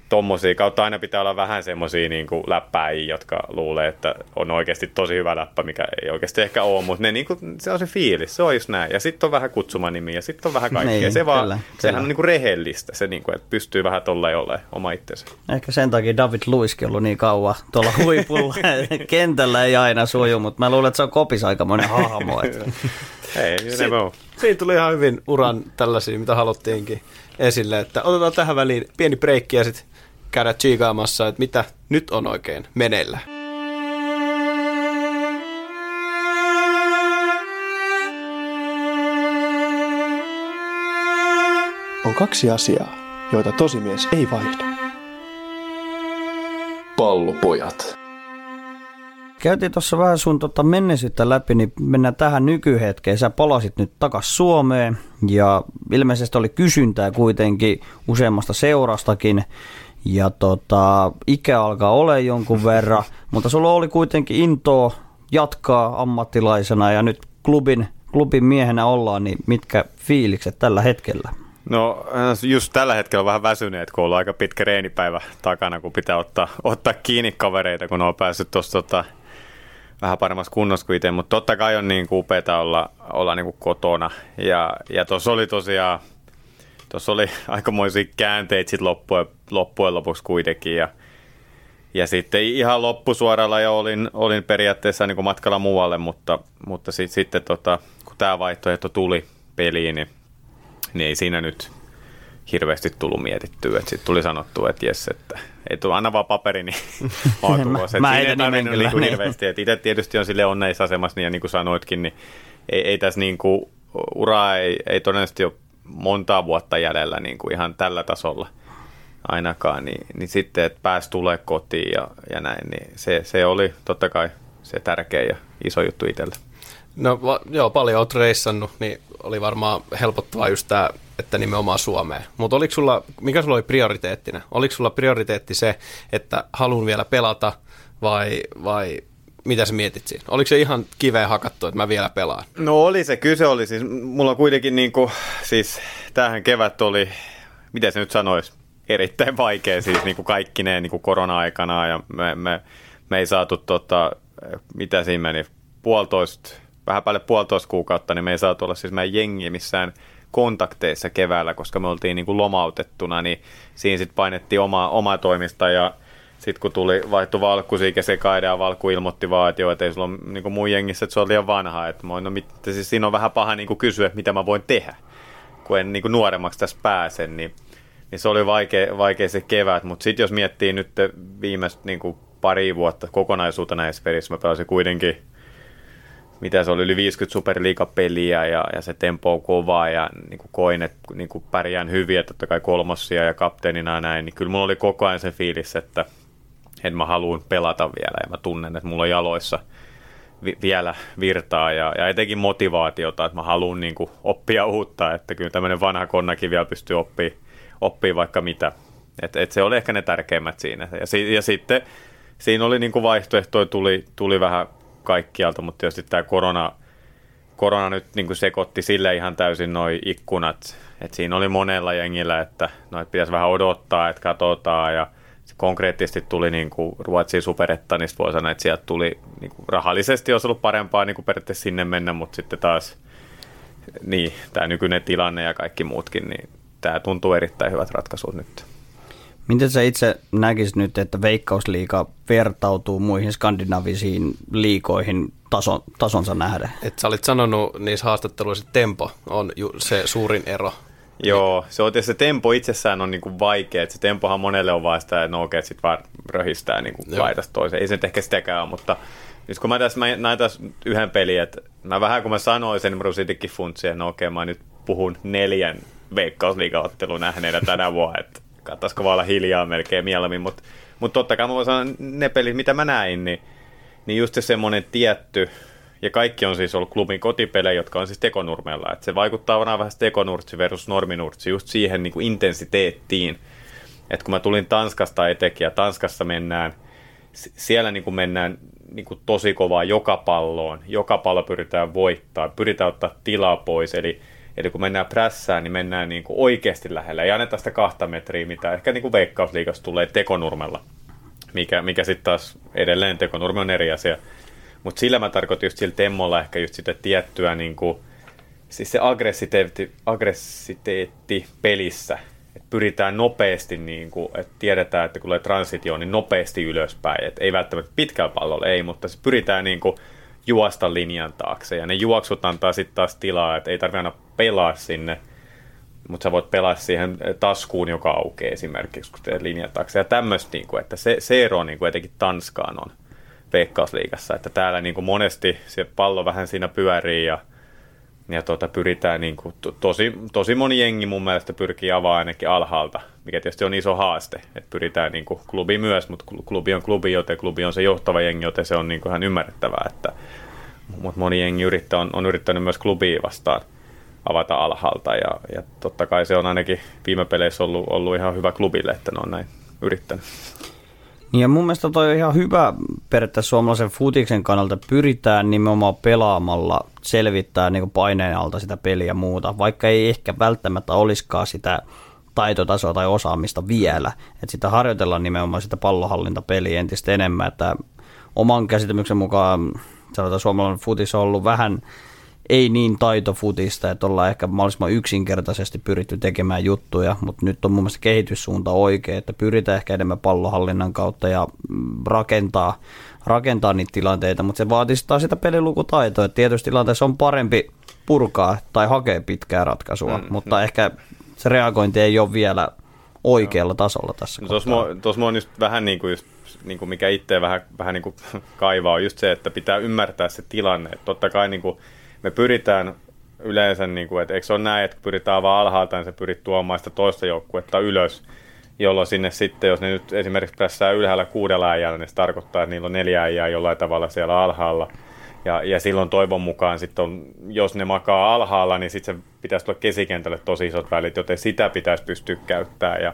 tommosia, kautta aina pitää olla vähän semmosia niin läppäjiä, jotka luulee, että on oikeasti tosi hyvä läppä, mikä ei oikeasti ehkä ole, mutta ne, niin kuin, se on se fiilis, se on just näin. Ja sitten on vähän kutsumanimi ja sitten on vähän kaikkea. niin, se vaan, kyllä, sehän kyllä. on niin kuin rehellistä, se niin kuin, että pystyy vähän tolleen olemaan oma itsensä. Ehkä sen takia David Luiskin ollut niin kauan tuolla huipulla. Kentällä ei aina suju, mutta mä luulen, että se on kopis aikamoinen hahmo. Että. Ei, si- Siinä tuli ihan hyvin uran tällaisia, mitä haluttiinkin esille. Että otetaan tähän väliin pieni breikki ja sitten käydä chiikaamassa, että mitä nyt on oikein meneillä. On kaksi asiaa, joita tosimies ei vaihda. Pallopojat. Käytiin tuossa vähän sun tota menneisyyttä läpi, niin mennään tähän nykyhetkeen. Sä palasit nyt takas Suomeen ja ilmeisesti oli kysyntää kuitenkin useammasta seurastakin ja tota, ikä alkaa olla jonkun verran, mutta sulla oli kuitenkin intoa jatkaa ammattilaisena ja nyt klubin, klubin miehenä ollaan, niin mitkä fiilikset tällä hetkellä? No just tällä hetkellä vähän väsyneet, kun on aika pitkä reenipäivä takana, kun pitää ottaa, ottaa kiinni kavereita, kun on päässyt tuossa tota, vähän paremmassa kunnossa kuin itse, mutta totta kai on niin upeaa olla, olla niin kuin kotona. Ja, ja tuossa oli tosiaan tuossa oli aikamoisia käänteitä sitten loppujen, loppujen lopuksi kuitenkin. Ja, ja sitten ihan loppusuoralla jo olin, olin periaatteessa niin matkalla muualle, mutta, mutta sit, sitten tota, kun tämä vaihtoehto tuli peliin, niin, niin ei siinä nyt hirveästi tullut mietittyä. Sitten tuli sanottu, että jes, että ei tule, anna vaan paperi, niin mä, mä ei tarvinnut niin hirveästi. Et itse tietysti on sille onneissa asemassa, niin, ja niin kuin sanoitkin, niin ei, ei tässä niin kuin, uraa ei, ei todennäköisesti ole montaa vuotta jäljellä niin kuin ihan tällä tasolla ainakaan, niin, niin sitten, että pääsi tulee kotiin ja, ja näin, niin se, se oli totta kai se tärkeä ja iso juttu itselle. No joo, paljon olet reissannut, niin oli varmaan helpottavaa just tämä että nimenomaan Suomeen. Mutta oliko sulla, mikä sulla oli prioriteettina? Oliko sulla prioriteetti se, että haluan vielä pelata vai, vai mitä sä mietit siinä? Oliko se ihan kiveen hakattu, että mä vielä pelaan? No oli se, kyse oli siis, mulla on kuitenkin niin kuin, siis tähän kevät oli, miten se nyt sanoisi, erittäin vaikea siis niin kuin kaikki ne niin kuin korona-aikana ja me, me, me ei saatu tota, mitä siinä meni, puolitoista, vähän päälle puolitoista kuukautta, niin me ei saatu olla siis meidän jengi missään kontakteissa keväällä, koska me oltiin niin kuin lomautettuna, niin siinä sitten painettiin oma, oma toimista ja sitten kun tuli vaihtu Valkku siihen sekaiden ja Valkku ilmoitti vaan, että joo, että ei sulla ole niin mun jengissä, että se on liian vanha. Että mä, no, mit, siis siinä on vähän paha niin kysyä, että mitä mä voin tehdä, kun en niin nuoremmaksi tässä pääse. Niin, niin se oli vaikea, vaikea se kevät, mutta sitten jos miettii nyt viimeistä niin pari vuotta kokonaisuutena näissä pelissä, mä pelasin kuitenkin mitä se oli, yli 50 superliikapeliä ja, ja se tempo on kova ja niin kuin koin, että niin kuin pärjään hyvin, että totta kai kolmossia ja kapteenina ja näin, niin kyllä mulla oli koko ajan se fiilis, että, että mä haluan pelata vielä ja mä tunnen, että mulla on jaloissa vi- vielä virtaa ja, ja etenkin motivaatiota, että mä haluan niin kuin oppia uutta, että kyllä tämmöinen vanha konnakin vielä pystyy oppimaan oppii vaikka mitä. Et, et se oli ehkä ne tärkeimmät siinä. Ja, si- ja sitten siinä oli niin kuin vaihtoehtoja, tuli, tuli vähän kaikkialta, mutta tietysti tämä korona, korona nyt niin kuin sekoitti sille ihan täysin noin ikkunat. Et siinä oli monella jengillä, että no, et pitäisi vähän odottaa, että katsotaan ja konkreettisesti tuli niin kuin Ruotsin superetta, niin voi sanoa, että sieltä tuli niin kuin rahallisesti olisi ollut parempaa niin kuin periaatteessa sinne mennä, mutta sitten taas niin, tämä nykyinen tilanne ja kaikki muutkin, niin tämä tuntuu erittäin hyvät ratkaisut nyt. Miten sä itse näkisit nyt, että Veikkausliiga vertautuu muihin skandinavisiin liikoihin taso, tasonsa nähden? Et sä olit sanonut niissä haastatteluissa, että tempo on ju- se suurin ero. Joo, se, on, se tempo itsessään on niinku vaikea. Et se tempohan monelle on vaan sitä, että no okei, sit vaan röhistää niinku laitasta toiseen. Ei se nyt ehkä sitäkään ole, mutta nyt kun mä tässä mä näin tässä yhden pelin, että mä vähän kun mä sanoin sen, mä sittenkin funtsia, että no okei, mä nyt puhun neljän veikkausliigaottelun nähneenä tänä vuonna, että kannattaisiko vaan olla hiljaa melkein mieluummin, mutta mut totta kai mä voin sanoa, ne pelit, mitä mä näin, niin, niin just se semmoinen tietty, ja kaikki on siis ollut klubin kotipelejä, jotka on siis tekonurmella, että se vaikuttaa vaan vähän tekonurtsi versus norminurtsi, just siihen niin kuin intensiteettiin, että kun mä tulin Tanskasta etenkin, ja Tanskassa mennään, siellä niin kuin mennään niin kuin tosi kovaa joka palloon, joka pallo pyritään voittaa, pyritään ottaa tilaa pois, eli Eli kun mennään prässään, niin mennään niin kuin oikeasti lähellä. Ei anneta sitä kahta metriä, mitä ehkä niin kuin veikkausliikassa tulee tekonurmella, mikä, mikä sitten taas edelleen tekonurmi on eri asia. Mutta sillä mä tarkoitan just sillä temmolla ehkä just sitä tiettyä, niin kuin, siis se aggressiteetti, aggressiteetti pelissä, että pyritään nopeasti, niin kuin, että tiedetään, että kun tulee transitio, niin nopeasti ylöspäin. Et ei välttämättä pitkällä pallolla, ei, mutta se pyritään niin kuin, juosta linjan taakse. Ja ne juoksut antaa sitten taas tilaa, että ei tarvitse aina pelaa sinne, mutta sä voit pelaa siihen taskuun, joka aukeaa esimerkiksi, kun teet linjan taakse. Ja tämmöistä, niin että se, se ero niin kuin etenkin Tanskaan on veikkausliigassa, että täällä niin kuin monesti se pallo vähän siinä pyörii ja, ja tuota, pyritään, niin kuin, to, tosi, tosi moni jengi mun mielestä pyrkii avaa ainakin alhaalta, mikä tietysti on iso haaste, että pyritään niin kuin, klubi myös, mutta klubi on klubi, joten klubi on se johtava jengi, joten se on niin kuin, ihan ymmärrettävää, että mutta moni jengi yrittää, on, on yrittänyt myös klubia vastaan avata alhaalta ja, ja totta kai se on ainakin viime peleissä ollut, ollut ihan hyvä klubille, että ne on näin yrittänyt. Niin ja mun mielestä toi on ihan hyvä periaatteessa suomalaisen futiksen kannalta. Pyritään nimenomaan pelaamalla selvittää niin paineen alta sitä peliä ja muuta, vaikka ei ehkä välttämättä olisikaan sitä taitotasoa tai osaamista vielä. Että sitä harjoitellaan nimenomaan sitä pallohallintapeliä entistä enemmän, että oman käsityksen mukaan sanotaan suomalainen futis on ollut vähän ei niin taitofutista, että ollaan ehkä mahdollisimman yksinkertaisesti pyritty tekemään juttuja, mutta nyt on mun mielestä kehityssuunta oikea, että pyritään ehkä enemmän pallohallinnan kautta ja rakentaa, rakentaa niitä tilanteita, mutta se vaatii taas sitä pelilukutaitoa, että tietysti tilanteessa on parempi purkaa tai hakea pitkää ratkaisua, mm, mutta mm. ehkä se reagointi ei ole vielä oikealla tasolla tässä no, Tuossa on just vähän niin kuin just niin kuin mikä itse vähän, vähän niin kuin kaivaa, on just se, että pitää ymmärtää se tilanne. Että totta kai niin kuin me pyritään yleensä, niin kuin, että eikö se ole näin, että pyritään vaan alhaalta, niin se pyrit tuomaan sitä toista joukkuetta ylös, jolloin sinne sitten, jos ne nyt esimerkiksi päässään ylhäällä kuudella äijällä, niin se tarkoittaa, että niillä on neljä äijää jollain tavalla siellä alhaalla. Ja, ja silloin toivon mukaan, sit on, jos ne makaa alhaalla, niin sitten se pitäisi tulla kesikentälle tosi isot välit, joten sitä pitäisi pystyä käyttämään. Ja,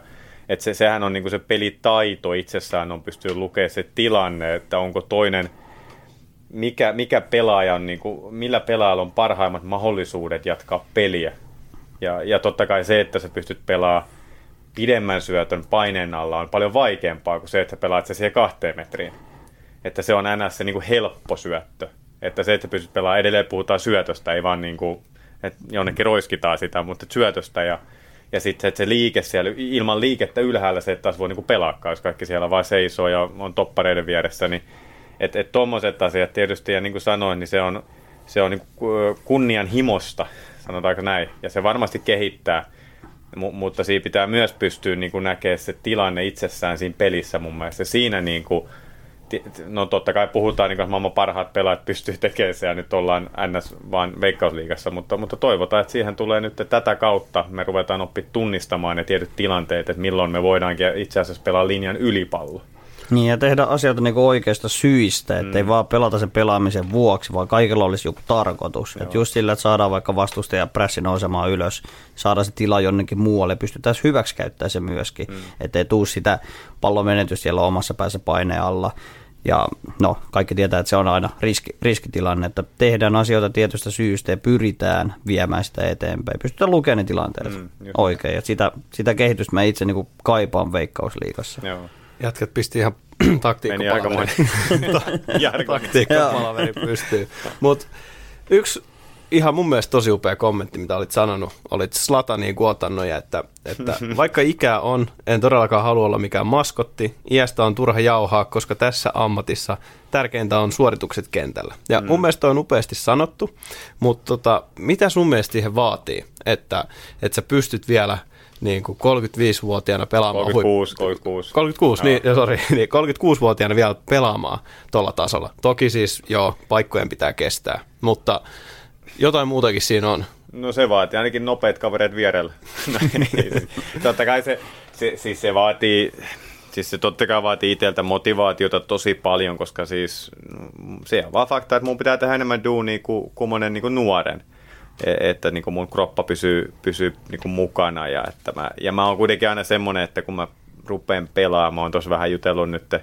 et se, sehän on niinku se pelitaito itsessään, on pystyä lukemaan se tilanne, että onko toinen, mikä, mikä pelaaja on, niinku, millä pelaajalla on parhaimmat mahdollisuudet jatkaa peliä. Ja, ja totta kai se, että sä pystyt pelaamaan pidemmän syötön paineen alla on paljon vaikeampaa kuin se, että pelaat se siihen kahteen metriin. Että se on ns. se niin kuin helppo syöttö. Että se, että pystyt pelaamaan, edelleen puhutaan syötöstä, ei vaan niin kuin, että jonnekin roiskitaan sitä, mutta syötöstä ja, ja sitten että se liike siellä, ilman liikettä ylhäällä se, että taas voi niin kuin pelaakaan, jos kaikki siellä vaan seisoo ja on toppareiden vieressä, niin että et tuommoiset asiat tietysti, ja niin kuin sanoin, niin se on, se on niin kunnianhimosta, sanotaanko näin, ja se varmasti kehittää, M- mutta siinä pitää myös pystyä niin kuin näkemään se tilanne itsessään siinä pelissä mun mielestä. Siinä niin kuin, no totta kai puhutaan, niin kuin maailman parhaat pelaajat pystyy tekemään se ja nyt ollaan ns. vaan veikkausliigassa, mutta, mutta toivotaan, että siihen tulee nyt tätä kautta, me ruvetaan oppi tunnistamaan ne tietyt tilanteet, että milloin me voidaankin itse asiassa pelaa linjan ylipallo. Niin, ja tehdä asioita niin oikeasta syistä, ettei mm. vaan pelata sen pelaamisen vuoksi, vaan kaikilla olisi joku tarkoitus. Että just sillä, että saadaan vaikka vastustaja pressi nousemaan ylös, saadaan se tila jonnekin muualle, pystytään hyväksi käyttämään se myöskin, mm. ettei tuu sitä pallon menetys siellä omassa päässä paineen alla. Ja no, kaikki tietää, että se on aina riski, riskitilanne, että tehdään asioita tietystä syystä ja pyritään viemään sitä eteenpäin. Pystytään lukemaan ne tilanteet mm, oikein. Ja sitä, sitä kehitystä mä itse niin kaipaan veikkausliigassa. Joo. Jätkät pisti ihan taktiikkapalaveri. taktiikkapalaveri pystyy. Mutta yksi ihan mun mielestä tosi upea kommentti, mitä olit sanonut, olit Slataniin kuotannut, että, että vaikka ikä on, en todellakaan halua olla mikään maskotti, iästä on turha jauhaa, koska tässä ammatissa tärkeintä on suoritukset kentällä. Ja mm. mun mielestä on upeasti sanottu, mutta tota, mitä sun mielestä siihen vaatii, että, että sä pystyt vielä – niin kuin 35-vuotiaana pelaamaan. 36, 36. 36, niin, sorry, niin 36-vuotiaana vielä pelaamaan tuolla tasolla. Toki siis, joo, paikkojen pitää kestää, mutta jotain muutakin siinä on. No se vaatii ainakin nopeat kavereet vierellä. totta kai se, se, siis se vaatii, siis se totta kai vaatii itseltä motivaatiota tosi paljon, koska siis se on vaan fakta, että mun pitää tehdä enemmän duunia kuin, kuin monen niin kuin nuoren. E, että niin kuin mun kroppa pysyy, pysyy niin kuin mukana. Ja, että mä, ja mä oon kuitenkin aina semmoinen, että kun mä rupean pelaamaan, mä oon tuossa vähän jutellut nyt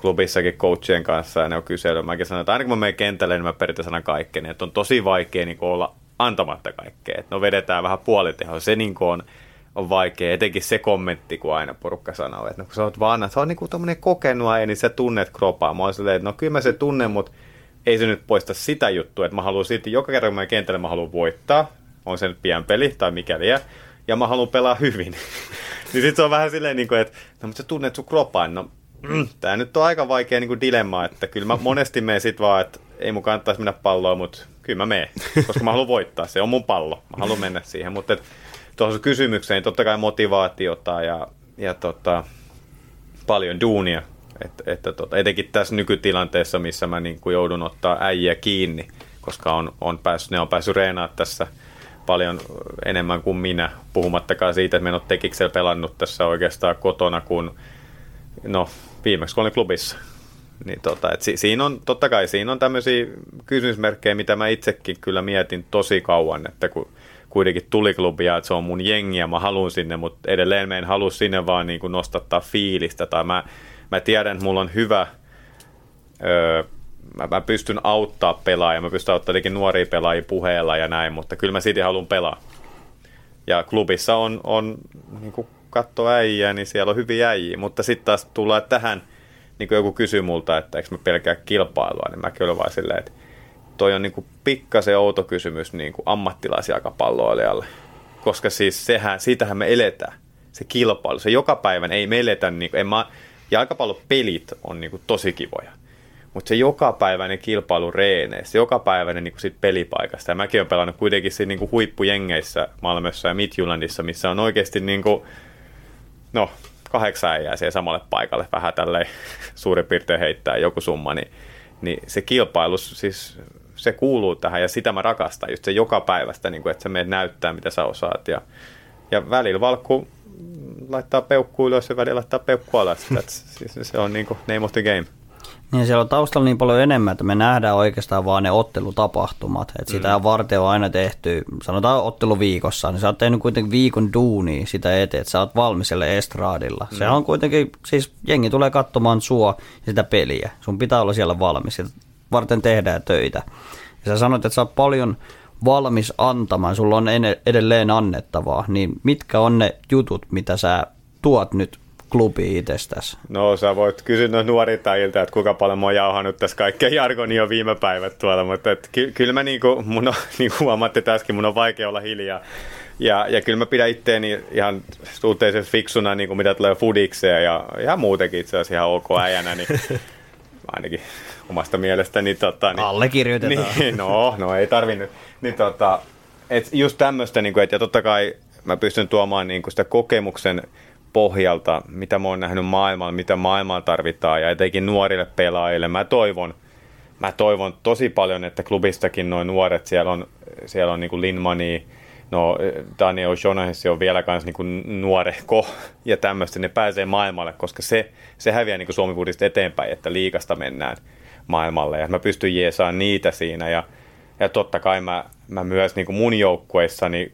klubissakin coachien kanssa ja ne on kysellyt. Mäkin sanon, että aina kun mä menen kentälle, niin mä periaatteessa sanon kaikkeen. Että on tosi vaikea niin olla antamatta kaikkea. Että no vedetään vähän puoliteho. Se niin on, on vaikea. Etenkin se kommentti, kun aina porukka sanoo, että no, kun sä oot vaan, sä oot niin kuin kokenut niin sä tunnet kropaa. Mä oon silleen, että no kyllä mä se tunnen, mutta ei se nyt poista sitä juttua, että mä haluan silti joka kerran, kun mä kentälle, mä haluan voittaa, on se nyt pian peli tai mikäli, ja mä haluan pelaa hyvin. niin sit se on vähän silleen, niin kuin, että no, mutta sä tunnet sun kropaan, no mm, tää nyt on aika vaikea niin kuin dilemma, että kyllä mä monesti menen sit vaan, että ei mun kannattaisi mennä palloon, mutta kyllä mä menen, koska mä haluan voittaa, se on mun pallo, mä haluan mennä siihen, mutta tuohon kysymykseen totta kai motivaatiota ja, ja tota, paljon duunia että, että tota, etenkin tässä nykytilanteessa, missä mä niin kuin joudun ottaa äijä kiinni, koska on, on päässyt, ne on päässyt reenaamaan tässä paljon enemmän kuin minä, puhumattakaan siitä, että me en ole tekiksellä pelannut tässä oikeastaan kotona, kun no, viimeksi kun olin klubissa. Niin tota, et si, siinä on, totta kai siinä on tämmöisiä kysymysmerkkejä, mitä mä itsekin kyllä mietin tosi kauan, että kun kuitenkin tuli klubia, että se on mun jengi ja mä haluan sinne, mutta edelleen mä en halua sinne vaan niin kuin nostattaa fiilistä tai mä mä tiedän, että mulla on hyvä, öö, mä, mä pystyn auttaa pelaajia, mä pystyn auttaa tietenkin nuoria pelaajia puheella ja näin, mutta kyllä mä siitä haluan pelaa. Ja klubissa on, on niin kuin katto äijää, niin siellä on hyviä äijiä, mutta sitten taas tullaan tähän, niin kuin joku kysyy multa, että eikö mä pelkää kilpailua, niin mäkin olen vaan silleen, että toi on niin kuin pikkasen outo kysymys niin kuin ammattilaisjalkapalloilijalle, koska siis sehän, siitähän me eletään, se kilpailu, se joka päivän ei me eletä, niin kuin, en mä, jalkapallopelit on niin kuin tosi kivoja. Mutta se jokapäiväinen kilpailu reeneissä, jokapäiväinen niin sit pelipaikasta. Ja mäkin olen pelannut kuitenkin siinä niin kuin huippujengeissä Malmössä ja Midjyllandissa, missä on oikeasti niin kuin, no, kahdeksan äijää siihen samalle paikalle, vähän tälleen suurin piirtein heittää joku summa, niin, niin se kilpailu, siis se kuuluu tähän ja sitä mä rakastan, just se joka päivästä, niin kuin, että sä menet näyttää, mitä sä osaat. Ja, ja välillä valkku laittaa peukku ylös ja välillä laittaa peukku alas. That's, siis se on niin kuin name of the game. Niin siellä on taustalla niin paljon enemmän, että me nähdään oikeastaan vaan ne ottelutapahtumat. Että sitä mm. varten on aina tehty, sanotaan ottelu viikossa, niin sä oot tehnyt kuitenkin viikon duunia sitä eteen, että sä oot valmis siellä estraadilla. Mm. Se on kuitenkin, siis jengi tulee katsomaan sua ja sitä peliä. Sun pitää olla siellä valmis, sitä varten tehdään töitä. Ja sä sanoit, että sä oot paljon valmis antamaan, sulla on edelleen annettavaa, niin mitkä on ne jutut, mitä sä tuot nyt klubi itsestäsi? No sä voit kysyä noin nuorilta että kuinka paljon mä oon jauhannut tässä kaikkea jargonia jo viime päivät tuolla, mutta et, ky- kyllä mä niinku, mun on, niin kuin huomaatte tässäkin, mun on vaikea olla hiljaa. Ja, ja kyllä mä pidän itteeni ihan suhteellisen fiksuna, niin kuin mitä tulee fudikseen ja ihan muutenkin itse asiassa ihan ok äijänä, niin ainakin omasta mielestäni. Tota, niin, Allekirjoitetaan. Niin, no, no ei tarvinnut. Niin, tota, et just tämmöistä, niin kuin, et, ja totta kai mä pystyn tuomaan niin kuin sitä kokemuksen pohjalta, mitä mä oon nähnyt maailmalla, mitä maailmalla tarvitaan ja etenkin nuorille pelaajille. Mä toivon, mä toivon tosi paljon, että klubistakin noin nuoret, siellä on, siellä on niin kuin Linmani, no Daniel O'Shaughnessy on vielä kans niin nuorehko ja tämmöistä, ne pääsee maailmalle, koska se, se häviää niin Suomi eteenpäin, että liikasta mennään maailmalle ja mä pystyn jeesaan niitä siinä ja, ja totta kai mä, mä myös niin kuin mun joukkueissani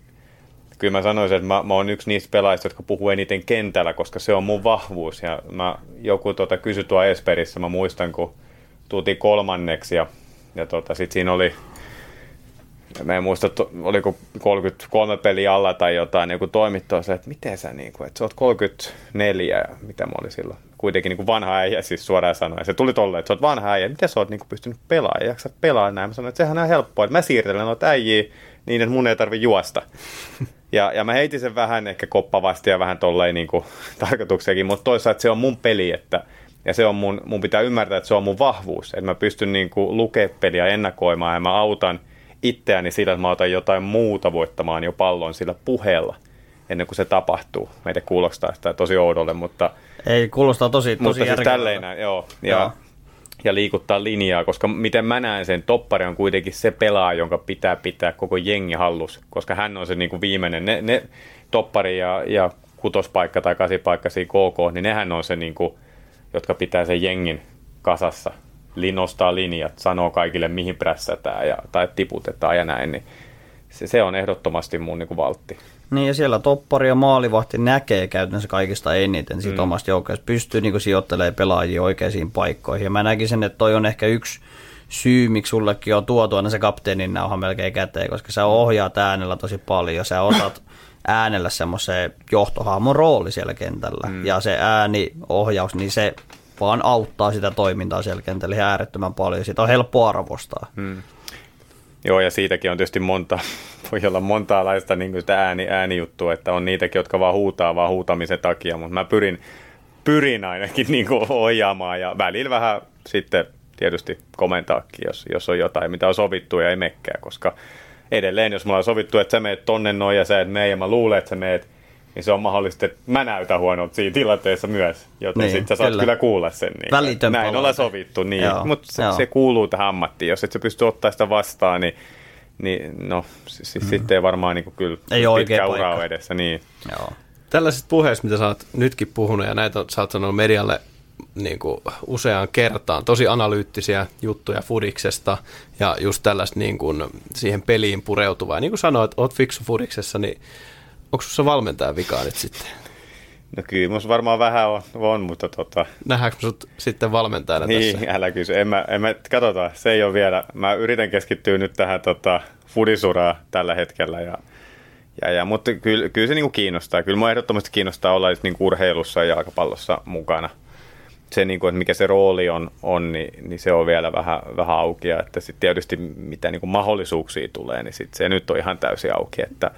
kyllä mä sanoisin, että mä, mä oon yksi niistä pelaajista, jotka puhuu eniten kentällä, koska se on mun vahvuus. Ja mä, joku tota, kysyi tuo Esperissä, mä muistan, kun tultiin kolmanneksi ja, ja tota, sit siinä oli, mä en muista, oliko 33 peliä alla tai jotain, joku toimittaja että miten sä, niin kuin, että sä oot 34, mitä mä olin silloin, kuitenkin niin kuin vanha äijä siis suoraan sanoen. Se tuli tolle, että sä oot vanha äijä, miten sä oot niin kuin pystynyt pelaamaan ja jaksat pelaa näin. Mä sanoin, että sehän on helppoa, että mä siirtelen noita äijiä niin, että mun ei tarvi juosta. Ja, ja mä heitin sen vähän ehkä koppavasti ja vähän tolleen niin kuin, tarkoituksekin, mutta toisaalta se on mun peli, että ja se on mun, mun pitää ymmärtää, että se on mun vahvuus, että mä pystyn niin kuin lukemaan peliä ennakoimaan ja mä autan itseäni sillä, että mä otan jotain muuta voittamaan jo pallon sillä puheella ennen kuin se tapahtuu. Meitä kuulostaa sitä tosi oudolle, mutta... Ei, kuulostaa tosi, tosi Mutta siis tälleen näin, joo. Ja, joo ja liikuttaa linjaa, koska miten mä näen sen, Toppari on kuitenkin se pelaaja, jonka pitää pitää koko jengi hallus, koska hän on se niin kuin viimeinen, ne, ne Toppari ja, ja kutospaikka tai kasipaikka siinä KK, niin nehän on se, niin kuin, jotka pitää sen jengin kasassa, nostaa linjat, sanoo kaikille mihin prässätään ja, tai tiputetaan ja näin, niin se, se on ehdottomasti mun niin kuin valtti. Niin ja siellä toppari ja maalivahti näkee käytännössä kaikista eniten siitä mm. omasta joukkueesta, pystyy niin sijoittelemaan pelaajia oikeisiin paikkoihin. Ja mä näkisin, että toi on ehkä yksi syy, miksi sullekin on tuotu aina se kapteenin nauha melkein käteen, koska sä ohjaat äänellä tosi paljon, sä otat äänellä semmoiseen johtohaamon rooli siellä kentällä. Mm. Ja se ääniohjaus, niin se vaan auttaa sitä toimintaa siellä kentällä äärettömän paljon. Sitä on helppo arvostaa. Mm. Joo, ja siitäkin on tietysti monta, voi olla montaa laista niin sitä ääni, äänijuttua, että on niitäkin, jotka vaan huutaa vaan huutamisen takia, mutta mä pyrin, pyrin ainakin niin kuin ohjaamaan ja välillä vähän sitten tietysti komentaakin, jos, jos on jotain, mitä on sovittu ja ei mekkää, koska edelleen, jos mulla on sovittu, että sä meet tonne noin ja sä et mene ja mä luulen, että sä meet, niin se on mahdollista, että mä näytän huonolta siinä tilanteessa myös, joten niin, sitten sä saat kyllä, kyllä kuulla sen. Niin, Välitön näin palaute. ollaan sovittu, niin, mutta se, se, kuuluu tähän ammattiin. Jos et sä pysty ottaa sitä vastaan, niin, niin no, siis, mm. sitten ei varmaan niin kuin, kyllä ei pitkä ura ole edessä. Niin. Joo. Tällaiset puheista, mitä sä oot nytkin puhunut, ja näitä sä oot sanonut medialle niin kuin useaan kertaan, tosi analyyttisiä juttuja Fudiksesta ja just tällaista niin kuin siihen peliin pureutuvaa. Niin kuin sanoit, oot fiksu Fudiksessa, niin Onko se valmentaja vikaa nyt sitten? No kyllä, musta varmaan vähän on, on mutta tota... Nähdäänkö sut sitten valmentajana niin, tässä? älä kysy. En mä, en mä, katsotaan, se ei ole vielä. Mä yritän keskittyä nyt tähän tota, fudisuraa tällä hetkellä ja, ja, ja mutta kyllä, kyllä se niinku kiinnostaa. Kyllä mua ehdottomasti kiinnostaa olla niinku urheilussa ja jalkapallossa mukana. Se, niinku, että mikä se rooli on, on niin, niin, se on vielä vähän, vähän auki. Ja että sitten tietysti mitä niinku mahdollisuuksia tulee, niin sit se nyt on ihan täysin auki. Että,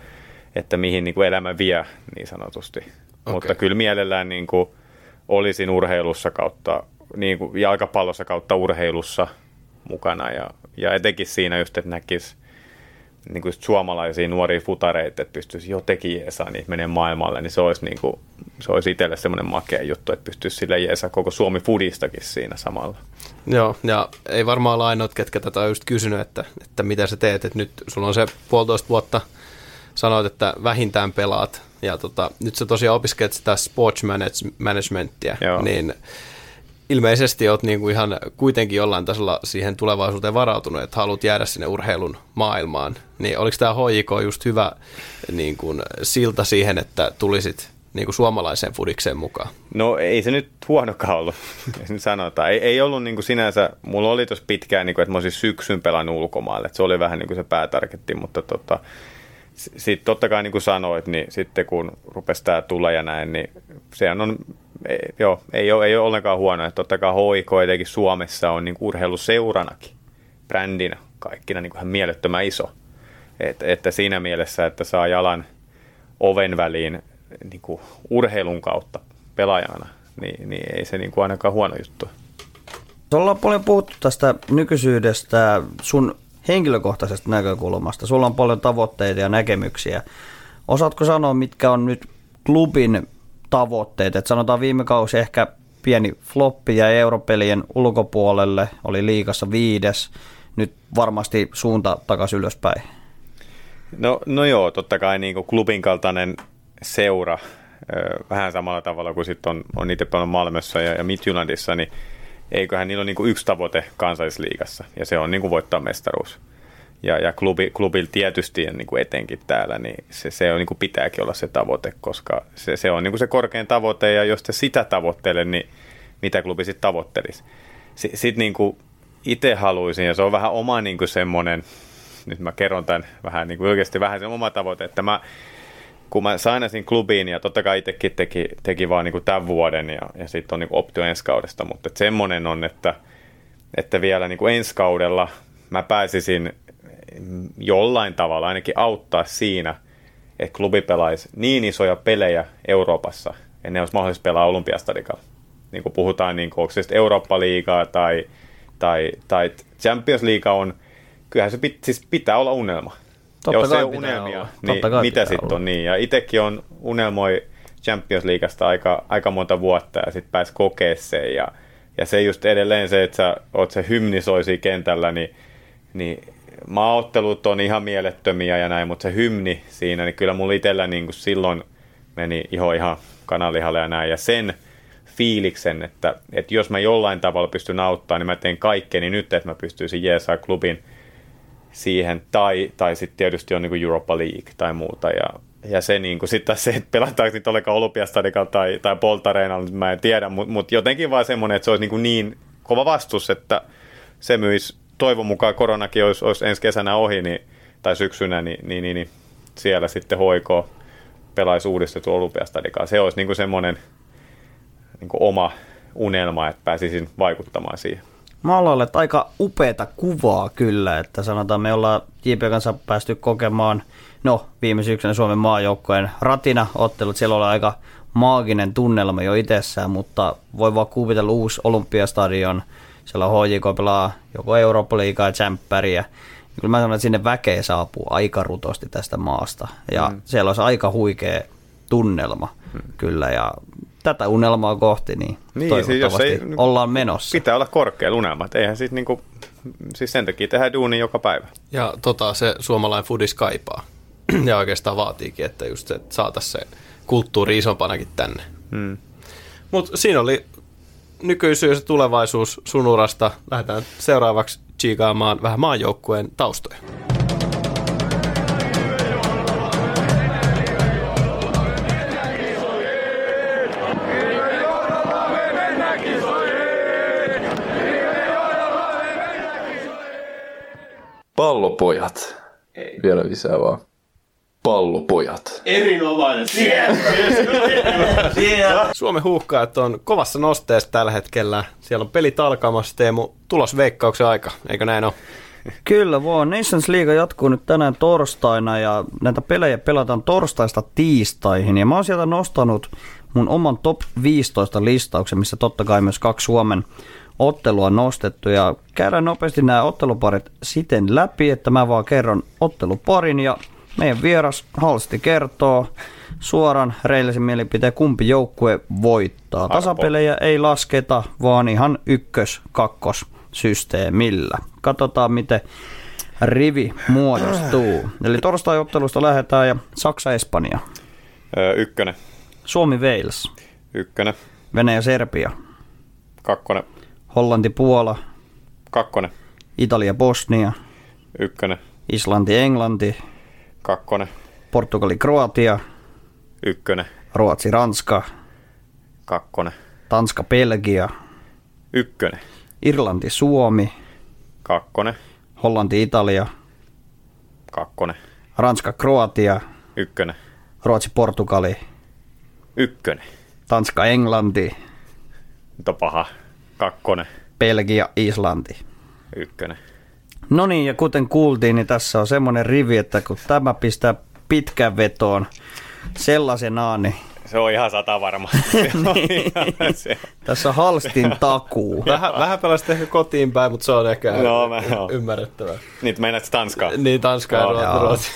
että mihin niin kuin elämä vie niin sanotusti. Okay. Mutta kyllä mielellään niin kuin olisin urheilussa kautta, niin kuin jalkapallossa kautta urheilussa mukana ja, ja etenkin siinä just, että näkisi niin kuin suomalaisia nuoria futareita, että pystyisi jotenkin jeesaa niitä menee maailmalle, niin se olisi, niin kuin, se olisi itselle semmoinen makea juttu, että pystyisi sille jeesaa koko Suomi fudistakin siinä samalla. Joo, ja ei varmaan ole ainoat, ketkä tätä on just kysynyt, että, että mitä sä teet, että nyt sulla on se puolitoista vuotta – sanoit, että vähintään pelaat. Ja tota, nyt sä tosiaan opiskelet sitä sports managementtia, Joo. niin ilmeisesti olet niin kuin ihan kuitenkin jollain tasolla siihen tulevaisuuteen varautunut, että haluat jäädä sinne urheilun maailmaan. Niin oliko tämä HJK just hyvä niin kuin, silta siihen, että tulisit niin kuin suomalaiseen fudikseen mukaan? No ei se nyt huonokaan ollut, jos nyt sanotaan. Ei, ei ollut niin kuin sinänsä, mulla oli tuossa pitkään, niin kuin, että mä olisin syksyn pelannut ulkomaille. Että se oli vähän niin kuin se päätarketti, mutta tota, sitten totta kai niin kuin sanoit, niin sitten kun rupesi tämä tulla ja näin, niin sehän on, ei, joo, ei ole, ei ole ollenkaan huono. Että totta kai HIK etenkin Suomessa on niin urheiluseuranakin, brändinä kaikkina niin kuin ihan mielettömän iso. Et, että siinä mielessä, että saa jalan oven väliin niin kuin urheilun kautta pelaajana, niin, niin ei se niin kuin ainakaan huono juttu. Ollaan paljon puhuttu tästä nykyisyydestä sun henkilökohtaisesta näkökulmasta. Sulla on paljon tavoitteita ja näkemyksiä. Osaatko sanoa, mitkä on nyt klubin tavoitteet? Et sanotaan viime kausi ehkä pieni floppi ja europelien ulkopuolelle, oli liikassa viides. Nyt varmasti suunta takaisin ylöspäin. No, no joo, totta kai niin kuin klubin kaltainen seura, vähän samalla tavalla kuin sitten on, on itse paljon Malmössä ja, ja Midtjyllandissa, niin eiköhän niillä ole niin kuin yksi tavoite kansallisliigassa, ja se on niin kuin voittaa mestaruus. Ja, ja klubi, klubilla tietysti ja niin kuin etenkin täällä, niin se, se on, niin kuin pitääkin olla se tavoite, koska se, se on niin kuin se korkein tavoite, ja jos te sitä tavoittele, niin mitä klubi sitten tavoittelisi. Sitten sit niin kuin itse haluaisin, ja se on vähän oma niin kuin semmoinen, nyt mä kerron tämän vähän niin kuin oikeasti vähän se oma tavoite, että mä kun mä sainasin klubiin ja totta kai itsekin teki, teki vaan niin tämän vuoden ja, ja sitten on niin optio ensi kaudesta, mutta et semmoinen on, että, että vielä niin ensi kaudella mä pääsisin jollain tavalla ainakin auttaa siinä, että klubi pelaisi niin isoja pelejä Euroopassa, että ne olisi mahdollista pelaa Olympiastadikalla. Niin kuin puhutaan, niin kuin, onko se Eurooppa-liigaa tai, tai, tai Champions League on, kyllähän se pit, siis pitää olla unelma Totta jos ei ole unelmia, olla. niin mitä sitten on niin? Ja itsekin on unelmoi Champions Leagueasta aika, aika monta vuotta ja sitten pääsi kokea sen. Ja, ja se just edelleen se, että sä oot se hymnisoisi kentällä, niin, niin maaottelut on ihan mielettömiä ja näin, mutta se hymni siinä, niin kyllä mulla itsellä niin kuin silloin meni iho ihan kananlihalle ja näin. Ja sen fiiliksen, että, että jos mä jollain tavalla pystyn auttamaan, niin mä teen kaikkeni nyt, että mä pystyisin jeesaa klubin – siihen, tai, tai sitten tietysti on niin Europa League tai muuta, ja, ja se niin kuin, sitten se, että pelataanko niitä ollenkaan Olympiastadikalla tai, tai Poltareenalla, mä en tiedä, mutta mut jotenkin vaan semmoinen, että se olisi niin, kuin niin kova vastus, että se myisi, toivon mukaan koronakin olisi, olisi ensi kesänä ohi, niin, tai syksynä, niin, niin, niin, niin siellä sitten hoiko pelaisi uudistettu Olympiastadikaa. Se olisi niin kuin semmoinen niin kuin oma unelma, että pääsisin vaikuttamaan siihen maalalle aika upeata kuvaa kyllä, että sanotaan me ollaan JP kanssa päästy kokemaan, no viime syksynä Suomen maajoukkojen ratina ottelut, siellä oli aika maaginen tunnelma jo itsessään, mutta voi vaan kuvitella uusi Olympiastadion, siellä HJK pelaa joko Eurooppa-liigaa ja Tsemppäriä, kyllä mä sanon, että sinne väkeä saapuu aika rutosti tästä maasta, ja mm. siellä olisi aika huikea tunnelma mm. kyllä, ja tätä unelmaa kohti, niin, niin toivottavasti siis jos ei, ollaan menossa. Pitää olla korkealla unelma, eihän siis niinku, siis sen takia tehdään duuni joka päivä. Ja tota, se suomalainen foodis kaipaa. ja oikeastaan vaatiikin, että just se, että saataisiin se kulttuuri isompanakin tänne. Hmm. Mutta siinä oli nykyisyys ja tulevaisuus sun urasta. Lähdetään seuraavaksi chiikaamaan vähän maanjoukkueen taustoja. Pallopojat. Ei. Vielä lisää vaan. Pallopojat. Erinomainen. Suomen huuhkaat on kovassa nosteessa tällä hetkellä. Siellä on pelit alkamassa. Teemu, tulos veikkauksen aika, eikö näin ole? Kyllä vaan. Nations League jatkuu nyt tänään torstaina ja näitä pelejä pelataan torstaista tiistaihin. Ja mä oon sieltä nostanut mun oman top 15 listauksen, missä totta kai myös kaksi Suomen ottelua nostettu ja käydään nopeasti nämä otteluparit siten läpi, että mä vaan kerron otteluparin ja meidän vieras Halsti kertoo suoran reillisen mielipiteen, kumpi joukkue voittaa. Tasapelejä ei lasketa, vaan ihan ykkös-kakkos systeemillä. Katsotaan, miten rivi muodostuu. Eli torstai-ottelusta lähdetään ja Saksa-Espanja. Öö, ykkönen. Suomi-Wales. Ykkönen. Venäjä-Serbia. Kakkonen. Hollanti, Puola, Kakkonen. Italia, Bosnia, Ykkönen. Islanti, Englanti, Kakkonen. Portugali, Kroatia, Ykkönen. Ruotsi, Ranska, Kakkonen. Tanska, Belgia, Ykkönen. Irlanti, Suomi, Kakkonen. Hollanti, Italia, Kakkonen. Ranska, Kroatia, Ykkönen. Ruotsi, Portugali, Ykkönen. Tanska, Englanti, Nyt on paha. Kakkonen. Belgia, Islanti. Ykkönen. No niin, ja kuten kuultiin, niin tässä on semmoinen rivi, että kun tämä pistää pitkän vetoon sellaisenaan, niin Se on ihan sata varma. Se on ihan- se- tässä on halstin takuu. Vähän, vähän ehkä kotiin päin, mutta se on ehkä No, mä- joo. ymmärrettävää. Nyt meinaat Tanskaa. Niin, Tanska ja Joo. Ruotsi. Joo. Ruotsi.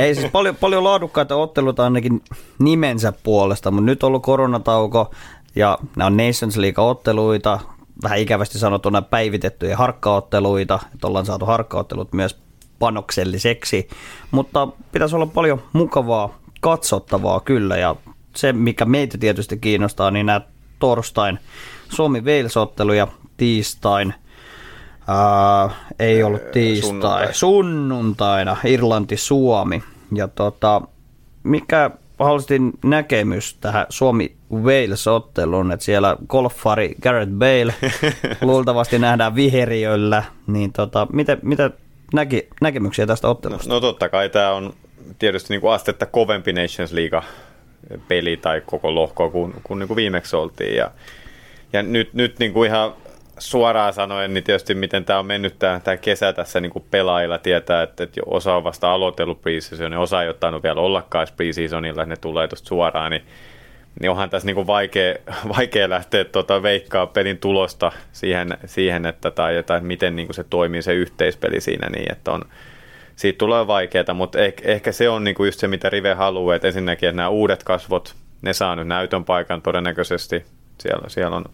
Ei siis paljon, paljon laadukkaita otteluita ainakin nimensä puolesta, mutta nyt on ollut koronatauko ja nämä on Nations League-otteluita, vähän ikävästi sanottuna päivitettyjä harkkaotteluita, että ollaan saatu harkkaottelut myös panokselliseksi, mutta pitäisi olla paljon mukavaa katsottavaa kyllä ja se, mikä meitä tietysti kiinnostaa, niin nämä torstain Suomi-Wales-ottelu ja tiistain Ää, ei ollut tiistai. sunnuntai. Sunnuntaina Irlanti-Suomi. Ja tota, mikä Halstin näkemys tähän Suomi-Wales-otteluun, että siellä golfari Garrett Bale luultavasti nähdään viheriöllä, niin tota, mitä, mitä näki, näkemyksiä tästä No, ottelusta? no totta kai tämä on tietysti niin kuin astetta kovempi Nations League peli tai koko lohko kuin, kuin, niin kuin viimeksi oltiin. Ja, ja nyt, nyt niin kuin ihan suoraan sanoen, niin tietysti miten tämä on mennyt tämä, kesä tässä niin kuin pelaajilla tietää, että, että osa on vasta aloitellut preseason, ja osa ei ottanut vielä ollakaan preseasonilla, että ne tulee tuosta suoraan, niin niin onhan tässä niinku vaikea, vaikea lähteä tota veikkaa pelin tulosta siihen, siihen että, tai, tai miten niinku se toimii se yhteispeli siinä niin, että on, siitä tulee vaikeaa, mutta ehkä, ehkä se on niinku just se, mitä Rive haluaa, että ensinnäkin, että nämä uudet kasvot, ne saa nyt näytön paikan todennäköisesti, siellä, siellä on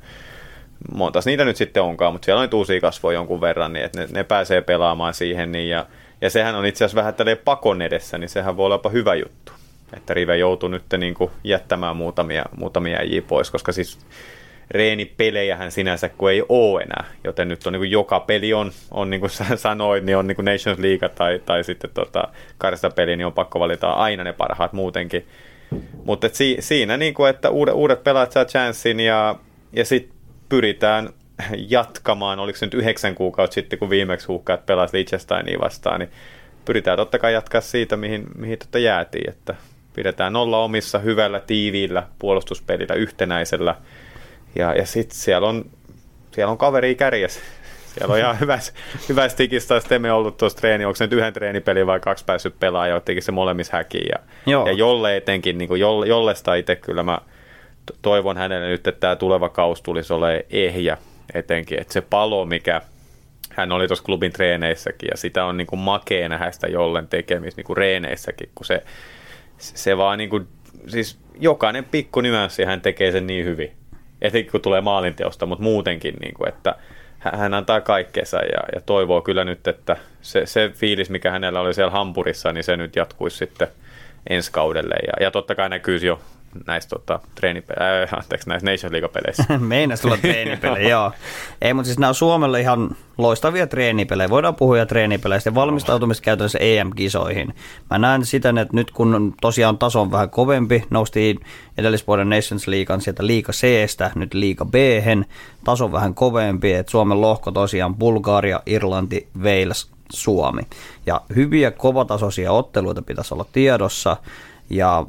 montas niitä nyt sitten onkaan, mutta siellä on nyt uusia kasvoja jonkun verran, niin että ne, ne pääsee pelaamaan siihen, niin ja, ja sehän on itse asiassa vähän tälleen pakon edessä, niin sehän voi olla jopa hyvä juttu, että Rive joutuu nyt niin kuin jättämään muutamia, muutamia äijiä pois, koska siis reenipelejähän sinänsä kun ei ole enää, joten nyt on niin kuin joka peli on, on niin kuin sanoit, niin on niin kuin Nations League tai, tai sitten tota, peli, niin on pakko valita aina ne parhaat muutenkin. Mutta si, siinä, niin kuin, että uudet, uudet pelaajat saa chanssin ja, ja sitten pyritään jatkamaan, oliko se nyt yhdeksän kuukautta sitten, kun viimeksi huuhkaat pelasi Liechtensteinia vastaan, niin pyritään totta kai jatkaa siitä, mihin, mihin totta jäätiin, että pidetään nolla omissa hyvällä, tiiviillä puolustuspelillä, yhtenäisellä, ja, ja sitten siellä on, siellä on kaveri kärjessä. Siellä on ihan hyvä, hyvä stikistä taas Teme ollut tuossa treeni, onko se nyt yhden treenipeli vai kaksi päässyt pelaamaan, ja ottikin se molemmissa häkiin. Ja, Joo. ja jolle etenkin, niin kuin jolle, jollesta itse kyllä mä toivon hänelle nyt, että tämä tuleva kausi tulisi olemaan ehjä etenkin, että se palo, mikä hän oli tuossa klubin treeneissäkin, ja sitä on niin makea nähdä sitä jollen tekemistä niin reeneissäkin, kun se, se vaan niin kuin, siis jokainen pikku nyanssi hän tekee sen niin hyvin, etenkin kun tulee maalinteosta, mutta muutenkin, niin kuin, että hän- antaa kaikkensa ja, ja toivoo kyllä nyt, että se, se fiilis, mikä hänellä oli siellä Hampurissa, niin se nyt jatkuisi sitten ensi kaudelle. Ja, ja totta kai näkyisi jo näissä tota, treenipe- äh, anteeksi, näissä Nation League-peleissä. Meinas tulla treenipelejä, joo. Ei, mutta siis nämä on Suomelle ihan loistavia treenipelejä. Voidaan puhua treenipeleistä ja valmistautumista käytännössä EM-kisoihin. Mä näen siten, että nyt kun tosiaan taso on vähän kovempi, noustiin edellisvuoden Nations Leaguean sieltä liiga C-stä, nyt liiga b taso on vähän kovempi, että Suomen lohko tosiaan Bulgaria, Irlanti, Wales, Suomi. Ja hyviä kovatasoisia otteluita pitäisi olla tiedossa ja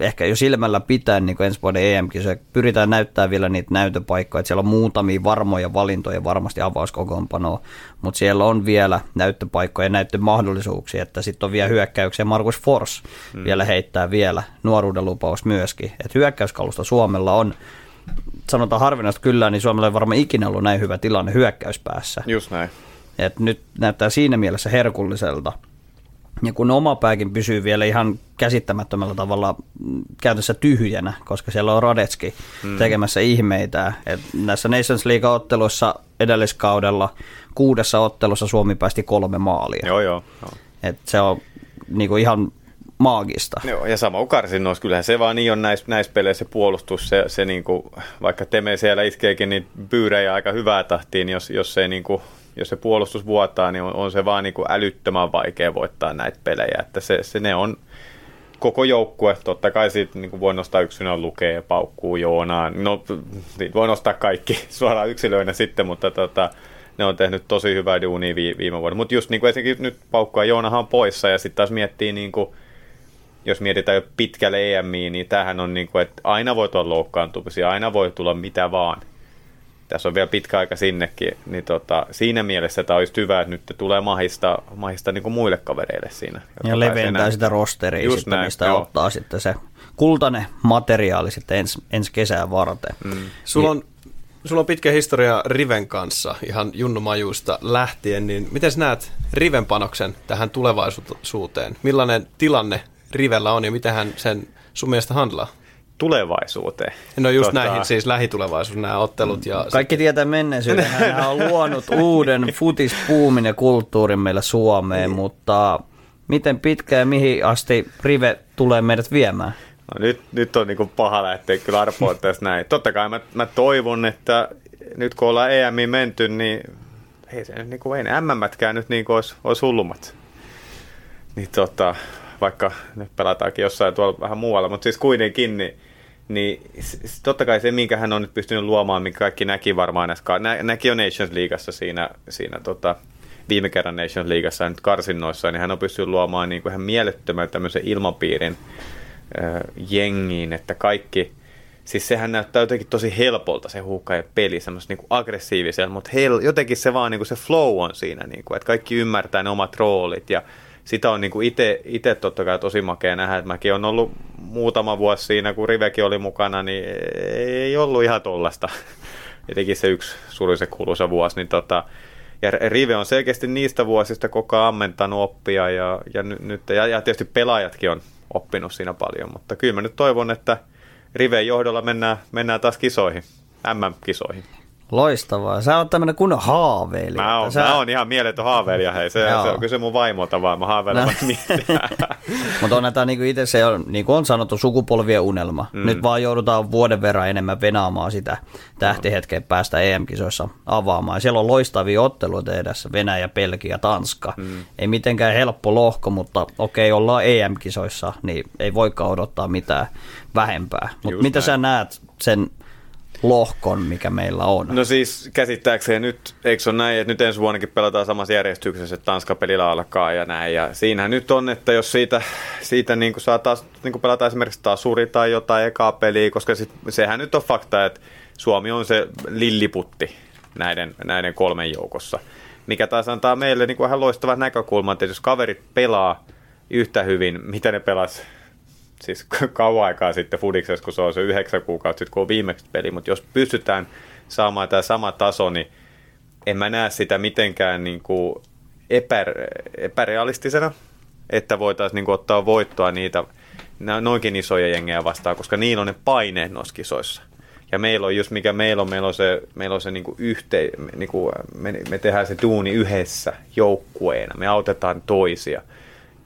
ehkä jo silmällä pitää niin ensi vuoden em se pyritään näyttää vielä niitä näytöpaikkoja, että siellä on muutamia varmoja valintoja varmasti avauskokoonpanoa, mutta siellä on vielä näyttöpaikkoja ja näyttömahdollisuuksia, että sitten on vielä hyökkäyksiä, Markus Fors hmm. vielä heittää vielä nuoruuden lupaus myöskin, että hyökkäyskalusta Suomella on sanotaan harvinaista kyllä, niin Suomella ei varmaan ikinä ollut näin hyvä tilanne hyökkäyspäässä. Just näin. Et nyt näyttää siinä mielessä herkulliselta. Ja kun oma pääkin pysyy vielä ihan käsittämättömällä tavalla mm, käytössä tyhjänä, koska siellä on Radetski mm. tekemässä ihmeitä. Et näissä Nations League-otteluissa edelliskaudella kuudessa ottelussa Suomi päästi kolme maalia. Joo, joo. joo. Et se on niinku ihan maagista. Joo, ja sama karsinnoissa, kyllähän se vaan niin on näissä, näissä peleissä se puolustus, se, se niinku, vaikka Teme siellä iskeekin niin pyyrejä aika hyvää tahtiin, jos, jos, se, niinku, jos se puolustus vuotaa, niin on, on se vaan niinku älyttömän vaikea voittaa näitä pelejä, että se, se ne on koko joukkue, totta kai siitä niin voi nostaa yksinä lukee, paukkuu Joonaan, no siitä voi nostaa kaikki suoraan yksilöinä sitten, mutta tota, ne on tehnyt tosi hyvää duunia viime vuonna. Mutta just niin kuin esimerkiksi nyt paukkua Joonahan on poissa ja sitten taas miettii, niin kuin, jos mietitään jo pitkälle EMiin, niin tämähän on niin kuin, että aina voi tulla loukkaantumisia, aina voi tulla mitä vaan. Tässä on vielä pitkä aika sinnekin, niin tota, siinä mielessä tämä olisi hyvä, että nyt tulee mahista, mahista niin kuin muille kavereille siinä. Ja leventää sitä rosteria, Just sitten, näin, mistä joo. ottaa sitten se kultainen materiaali sitten ens, ensi kesää varten. Mm. Sulla on Sulla on pitkä historia Riven kanssa, ihan Junnu Majuista lähtien, niin miten näet Riven panoksen tähän tulevaisuuteen? Millainen tilanne Rivellä on ja miten hän sen sun mielestä handlaa? Tulevaisuuteen. No just tota... näihin siis lähitulevaisuus, nämä ottelut. Ja Kaikki sitten... tietää menneisyyden. Hän on luonut uuden futispuumin ja kulttuurin meillä Suomeen, niin. mutta miten pitkä ja mihin asti Rive tulee meidät viemään? No nyt, nyt on niin paha lähteä kyllä arpoa tästä näin. Totta kai mä, mä toivon, että nyt kun ollaan EMI menty, niin ei se niin kuin, ei ne MMätkään nyt niin kuin olisi, olisi hullumat. Niin tota, vaikka nyt pelataankin jossain tuolla vähän muualla, mutta siis kuitenkin, niin, niin totta kai se, minkä hän on nyt pystynyt luomaan, minkä kaikki näki varmaan näissä, nä, näki jo Nations Leagueassa siinä, siinä tota, viime kerran Nations Leagueassa nyt karsinnoissa, niin hän on pystynyt luomaan niin kuin ihan mielettömän tämmöisen ilmapiirin, jengiin, että kaikki, siis sehän näyttää jotenkin tosi helpolta se ja peli, semmoista niin aggressiivisella, mutta hel, jotenkin se vaan niin kuin se flow on siinä, niin kuin, että kaikki ymmärtää ne omat roolit ja sitä on niin itse totta kai tosi makea nähdä, että mäkin on ollut muutama vuosi siinä, kun Rivekin oli mukana, niin ei ollut ihan tollasta. Etenkin se yksi surullisen kuuluisa vuosi, niin tota, ja Rive on selkeästi niistä vuosista koko ajan ammentanut oppia ja, ja, nyt, ja, ja tietysti pelaajatkin on oppinut siinä paljon, mutta kyllä mä nyt toivon, että Riveen johdolla mennään, mennään taas kisoihin, MM-kisoihin. Loistavaa. Sä oot tämmönen kunnon haaveilija. Mä oon, Sä... mä oon ihan mieletön haaveilija, hei. Se, se on kyse mun vaimolta vaan, mä haaveilen no. Mutta on tämä niinku itse se on, niin kuin on sanottu, sukupolvien unelma. Mm. Nyt vaan joudutaan vuoden verran enemmän venaamaan sitä tähtihetkeä päästä EM-kisoissa avaamaan. Siellä on loistavia otteluita edessä, Venäjä, Belgia, Tanska. Mm. Ei mitenkään helppo lohko, mutta okei, ollaan EM-kisoissa, niin ei voikaan odottaa mitään vähempää. Mutta mitä näin. sä näet sen lohkon, mikä meillä on. No siis käsittääkseen nyt, eikö se ole näin, että nyt ensi vuonnakin pelataan samassa järjestyksessä, että Tanska-pelillä alkaa ja näin. Ja siinä nyt on, että jos siitä, siitä niin kuin saa taas niin kuin pelata esimerkiksi tasuri tai jotain ekaa peliä, koska sit, sehän nyt on fakta, että Suomi on se lilliputti näiden, näiden kolmen joukossa. Mikä taas antaa meille niin kuin vähän loistavat näkökulmat, että jos kaverit pelaa yhtä hyvin, mitä ne pelas siis kauan aikaa sitten Fudiksessa, kun se on se yhdeksän kuukautta sitten, kun on viimeksi peli, mutta jos pystytään saamaan tämä sama taso, niin en mä näe sitä mitenkään niin kuin epä, epärealistisena, että voitaisiin niin ottaa voittoa niitä noinkin isoja jengejä vastaan, koska niillä on ne paineet noissa kisoissa. Ja meillä on just mikä meillä on, meillä on se, meillä on se niin kuin yhte, niin kuin me, me tehdään se duuni yhdessä joukkueena, me autetaan toisia –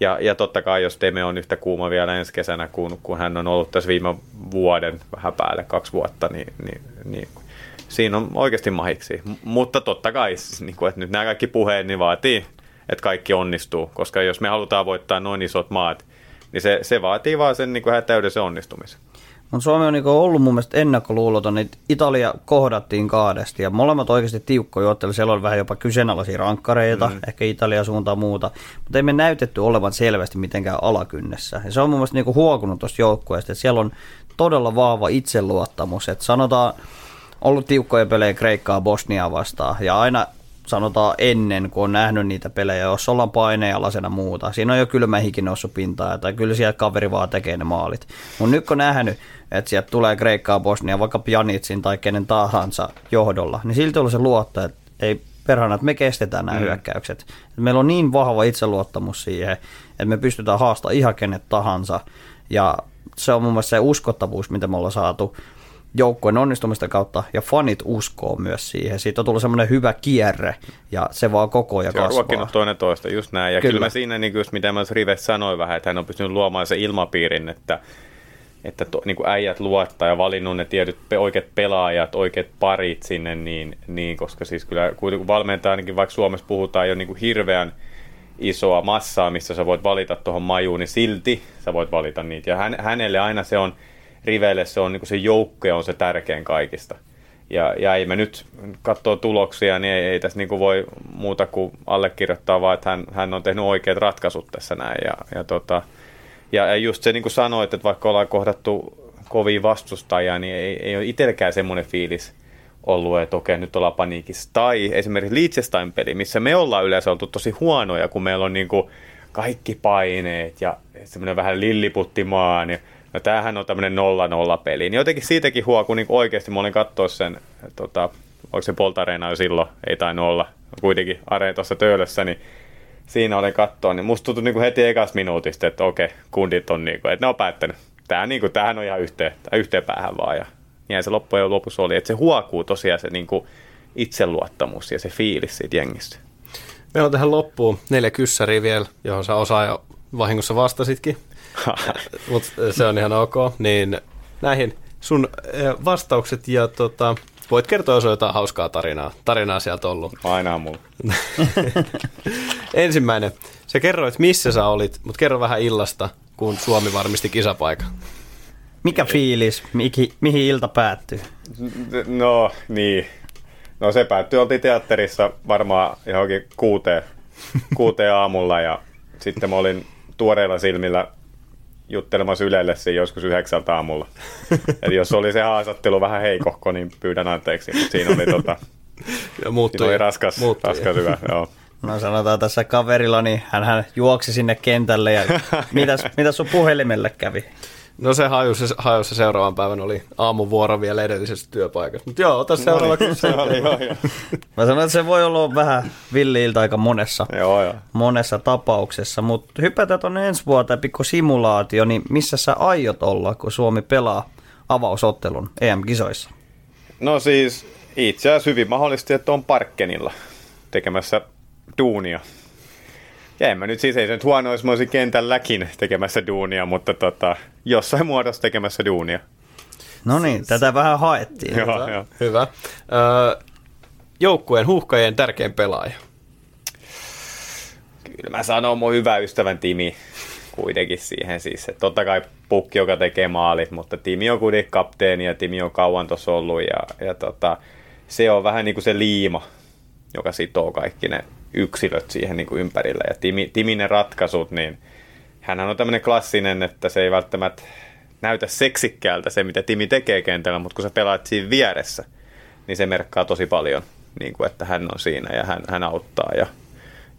ja, ja totta kai, jos Teme on yhtä kuuma vielä ensi kesänä, kun, kun hän on ollut tässä viime vuoden vähän päälle kaksi vuotta, niin, niin, niin siinä on oikeasti mahiksi. Mutta totta kai, niin kuin, että nyt nämä kaikki puheet niin vaatii, että kaikki onnistuu, koska jos me halutaan voittaa noin isot maat, niin se, se vaatii vaan sen niin täydellisen onnistumisen. Mutta Suomi on niinku ollut mun mielestä ennakkoluuloton, että Italia kohdattiin kaadesti ja molemmat oikeasti tiukkoja ottelu. Siellä on vähän jopa kyseenalaisia rankkareita, mm. ehkä Italia suuntaan muuta, mutta ei me näytetty olevan selvästi mitenkään alakynnessä. Ja se on mun mielestä niinku huokunut tuosta joukkueesta, että siellä on todella vahva itseluottamus, että sanotaan, ollut tiukkoja pelejä Kreikkaa Bosniaa vastaan ja aina sanotaan ennen, kun on nähnyt niitä pelejä, jos ollaan painealasena muuta. Siinä on jo kylmä hiki noussut pintaa, tai kyllä siellä kaveri vaan tekee ne maalit. Mutta nyt kun nähnyt, että sieltä tulee Kreikkaa, Bosnia, vaikka Pjanitsin tai kenen tahansa johdolla, niin silti on se luotto, että ei perhana, että me kestetään nämä mm. hyökkäykset. Meillä on niin vahva itseluottamus siihen, että me pystytään haastamaan ihan kenet tahansa. Ja se on mun mielestä se uskottavuus, mitä me ollaan saatu joukkueen onnistumista kautta ja fanit uskoo myös siihen. Siitä on tullut semmoinen hyvä kierre ja se vaan koko ja Se on kasvaa. ruokkinut toinen toista, just näin. Ja Kyllä. kyllä, mä siinä, niin just mitä mä Rives sanoin vähän, että hän on pystynyt luomaan sen ilmapiirin, että, että to, niin kuin äijät luottaa ja valinnut ne tietyt pe- oikeat pelaajat, oikeat parit sinne, niin, niin koska siis kyllä kuitenkin valmentaja ainakin vaikka Suomessa puhutaan jo niin kuin hirveän isoa massaa, missä sä voit valita tuohon majuun, niin silti sä voit valita niitä. Ja hän, hänelle aina se on, Rivelle se on niin se joukkue on se tärkein kaikista. Ja, ja ei me nyt katsoo tuloksia, niin ei, ei tässä niin voi muuta kuin allekirjoittaa, vaan että hän, hän on tehnyt oikeat ratkaisut tässä näin. Ja, ja, tota, ja, just se niin kuin sanoit, että vaikka ollaan kohdattu kovia vastustajia, niin ei, ei ole itselläkään semmoinen fiilis ollut, että okei, nyt ollaan paniikissa. Tai esimerkiksi Liechtenstein peli, missä me ollaan yleensä oltu tosi huonoja, kun meillä on niin kuin kaikki paineet ja semmoinen vähän lilliputtimaan. Ja, no tämähän on tämmöinen 0-0 peli. Niin jotenkin siitäkin huo, kun niin oikeasti mä olin katsoa sen, tota, onko se Poltareena jo silloin, ei tainnut olla, kuitenkin Areen tuossa töölössä, niin siinä olin katsoa, niin musta tuntui niin kuin heti ekasta minuutista, että okei, kundit on niin kuin, että ne on päättänyt. Niin kuin, tämähän on ihan yhteen, yhteen päähän vaan. Ja niin se loppujen lopussa oli, että se huokuu tosiaan se niin kuin itseluottamus ja se fiilis siitä jengistä. Meillä on tähän loppuun neljä kyssäriä vielä, johon sä osaa jo vahingossa vastasitkin, mutta se on ihan ok. Niin näihin sun eh, vastaukset ja tota, voit kertoa, jos on jotain hauskaa tarinaa, tarinaa sieltä ollut. Aina on mulla. Ensimmäinen. Sä kerroit, missä sä olit, mutta kerro vähän illasta, kun Suomi varmisti kisapaikan. Mikä fiilis, mihin, mihin ilta päättyy? No niin. No se päättyi, oltiin teatterissa varmaan johonkin kuuteen, kuuteen aamulla ja sitten mä olin tuoreilla silmillä juttelemassa Ylelle siinä joskus yhdeksältä aamulla. Eli jos oli se haastattelu vähän heikohko, niin pyydän anteeksi. Mutta siinä oli, tota, Ja muuttui, siinä oli raskas, muuttui. raskas hyvä. Joo. No sanotaan tässä kaverilla, niin hän, hän juoksi sinne kentälle ja mitäs, mitäs sun puhelimelle kävi? No se hajusi, hajusi seuraavan päivän oli aamuvuoro vielä edellisestä työpaikasta. Mutta joo, ota seuraava se kysymys. oli, joo, joo. Mä sanoin, että se voi olla vähän villiiltä aika monessa, joo, joo. monessa tapauksessa, mutta hypätään tuonne ensi vuoteen pikku simulaatio, niin missä sä aiot olla, kun Suomi pelaa avausottelun EM-kisoissa? No siis itse asiassa hyvin mahdollisesti, että on Parkkenilla tekemässä duunia. Ja en mä nyt siis, ei se nyt huono, jos mä olisin kentälläkin tekemässä duunia, mutta tota, jossain muodossa tekemässä duunia. No niin, tätä vähän haettiin. Joo, joo. Hyvä. Öö, joukkueen huuhkajien tärkein pelaaja. Kyllä mä sanon mun hyvä ystävän Timi kuitenkin siihen siis. Että totta kai pukki, joka tekee maalit, mutta Timi on kuitenkin kapteeni ja Timi on kauan tuossa ollut ja, ja tota, se on vähän niin kuin se liima, joka sitoo kaikki ne yksilöt siihen niin kuin ympärille. Ja Timi, Timin ne ratkaisut, niin hänhän on tämmöinen klassinen, että se ei välttämättä näytä seksikkäältä se, mitä Timi tekee kentällä, mutta kun sä pelaat siinä vieressä, niin se merkkaa tosi paljon, niin kuin, että hän on siinä ja hän, hän auttaa ja,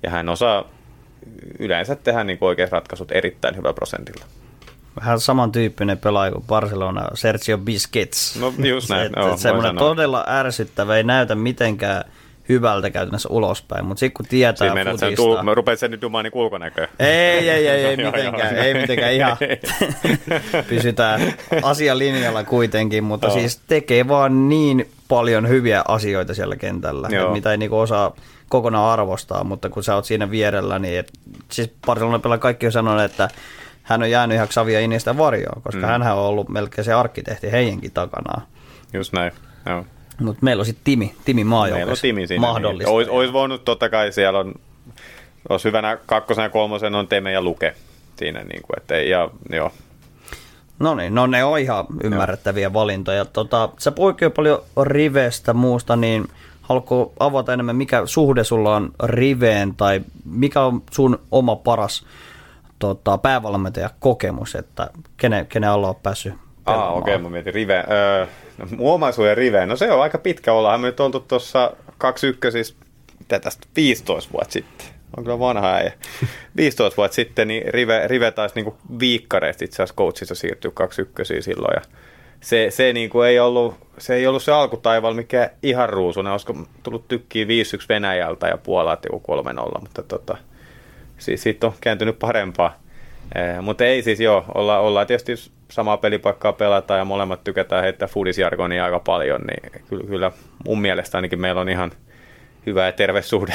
ja hän osaa yleensä tehdä niin oikeat ratkaisut erittäin hyvä prosentilla. Vähän samantyyppinen pelaaja kuin Barcelona, Sergio Busquets. No just näin, Et- voi semmoinen todella ärsyttävä, ei näytä mitenkään hyvältä käytännössä ulospäin, mutta sitten kun tietää Siinä että futista... tul- mä rupeat sen nyt dumaan niin ulkonäköä. Ei, ei, ei, ei mitenkään, ei mitenkään ihan. Pysytään asialinjalla kuitenkin, mutta Joo. siis tekee vaan niin paljon hyviä asioita siellä kentällä, että mitä ei niinku osaa kokonaan arvostaa, mutta kun sä oot siinä vierellä, niin et, siis Barcelona pelaa kaikki on sanonut, että hän on jäänyt ihan Xavi ja Iniesta varjoon, koska mm. hänhän on ollut melkein se arkkitehti heidänkin takana. Just näin, joo. Mutta meillä on sitten Timi, Timi Meillä on maajoukkueessa Timi siinä. mahdollista. Niin. Ois, ois voinut, totta kai siellä on, olisi hyvänä kakkosen ja kolmosen on Teme ja Luke siinä. Niin kuin, että, ja, joo. No niin, no ne on ihan ymmärrettäviä valintoja. Tota, sä puhuit jo paljon rivestä muusta, niin haluatko avata enemmän, mikä suhde sulla on riveen, tai mikä on sun oma paras tota, päävalmentaja kokemus, että kenen, kenen alla on päässyt Ah, okei, okay, mä mietin Rive. Öö, no, mun omaisuuden Rive, no se on aika pitkä. Ollaan me nyt oltu tuossa 21, siis mitä tästä 15 vuotta sitten. On kyllä vanha äijä. 15 vuotta sitten, niin Rive, Rive taisi niinku viikkareista itse asiassa coachissa siirtyä 21 silloin. Ja se, se, niinku ei ollut, se ei ollut se alkutaival mikä ihan ruusunen. Olisiko tullut tykkiä 5-1 Venäjältä ja Puolalta joku 3-0, mutta tota, siis siitä on kääntynyt parempaa. Eh, mutta ei siis joo, olla, ollaan tietysti samaa pelipaikkaa pelataan ja molemmat tykätään heittää foodisjargonia aika paljon, niin kyllä, kyllä mun mielestä ainakin meillä on ihan hyvä ja terve suhde.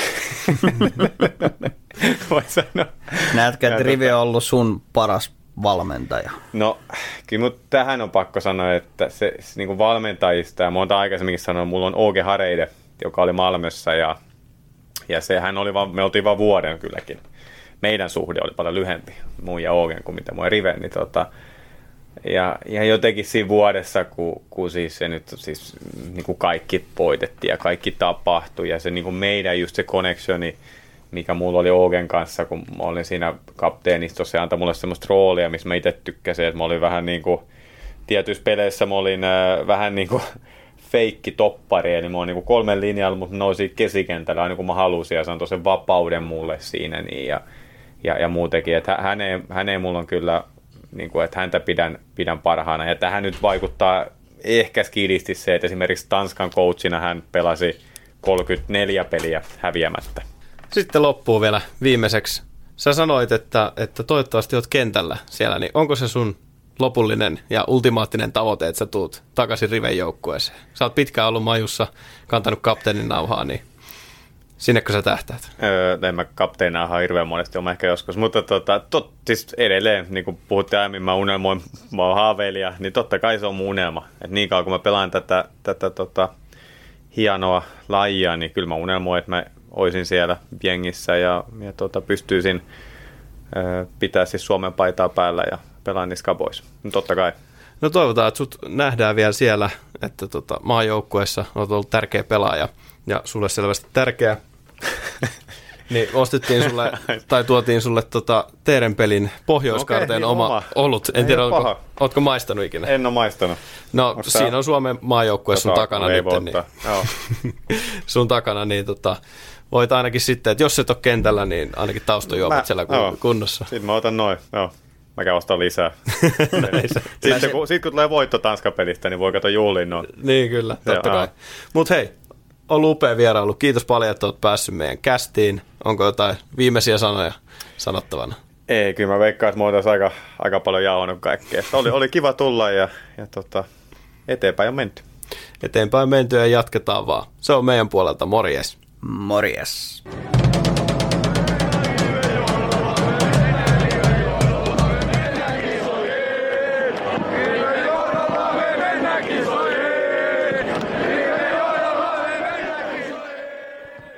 Voi sanoa. Näetkö, että Rivi tota- on ollut sun paras valmentaja? No, kyllä mut tähän on pakko sanoa, että se, se niin kuin valmentajista, ja monta aikaisemminkin sanoin, mulla on Oge Hareide, joka oli Malmössä, ja, ja sehän oli vaan, me oltiin vaan vuoden kylläkin. Meidän suhde oli paljon lyhempi, mun ja Ogen, kuin mitä mun ja Rive, niin tota, ja, ja jotenkin siinä vuodessa, kun, kun siis se nyt siis niin kuin kaikki voitettiin ja kaikki tapahtui, ja se niin kuin meidän just se connectioni, mikä mulla oli Ogen kanssa, kun mä olin siinä kapteenistossa, se antoi mulle semmoista roolia, missä mä itse tykkäsin, että mä olin vähän niin kuin, tietyissä peleissä mä olin äh, vähän niin kuin feikki toppari, eli mä olin niin kolmen linjalla, mutta mä nousin kesikentällä aina kun mä halusin, ja se antoi sen vapauden mulle siinä, niin, ja, ja, ja muutenkin, että häneen, häneen mulla on kyllä, niin kuin, että häntä pidän, pidän parhaana, ja tähän nyt vaikuttaa ehkä skidisti se, että esimerkiksi Tanskan coachina hän pelasi 34 peliä häviämättä. Sitten loppuu vielä viimeiseksi. Sä sanoit, että, että toivottavasti oot kentällä siellä, niin onko se sun lopullinen ja ultimaattinen tavoite, että sä tuut takaisin Riven joukkueeseen? Sä oot pitkään ollut majussa, kantanut kapteenin nauhaa, niin sinnekö sä tähtäät? Öö, en mä kapteenina ihan hirveän monesti ole ehkä joskus, mutta tota, tot, siis edelleen, niin kuin puhuttiin aiemmin, mä unelmoin, mä oon haaveilija, niin totta kai se on mun unelma. Et niin kauan kun mä pelaan tätä, tätä tota, hienoa lajia, niin kyllä mä unelmoin, että mä oisin siellä jengissä ja, ja tota, pystyisin öö, pitää siis Suomen paitaa päällä ja pelaan niissä kaboissa. No, totta kai. No toivotaan, että sut nähdään vielä siellä, että tota, maajoukkueessa olet ollut tärkeä pelaaja ja sulle selvästi tärkeä. niin ostettiin sulle, tai tuotiin sulle tota, Teeren pelin pohjoiskarteen Okei, niin oma, oma. olut. En Ei tiedä, ootko, paha. ootko maistanut ikinä? En ole maistanut. No Onks tää- siinä on Suomen maajoukkue sun Tota, takana ei nyt, niin, sun takana, niin tota, voit ainakin sitten, että jos et ole kentällä, niin ainakin taustajuomat Mä- siellä kun, kunnossa. Sitten mä otan noin, joo. Mä käyn ostaa lisää. Näin se- Sitten kun, sit kun tulee voitto Tanskan pelistä, niin voi katsoa juhliin noin. Niin kyllä, totta Joo. kai. Mutta hei, on upea vierailu. Kiitos paljon, että olet päässyt meidän kästiin. Onko jotain viimeisiä sanoja sanottavana? Ei, kyllä mä veikkaan, että tässä aika, aika paljon jauhanut kaikkea. Oli, oli kiva tulla ja, ja tota, eteenpäin on menty. Eteenpäin menty ja jatketaan vaan. Se on meidän puolelta. Morjes. Morjes.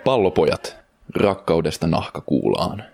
Pallopojat, rakkaudesta nahkakuulaan.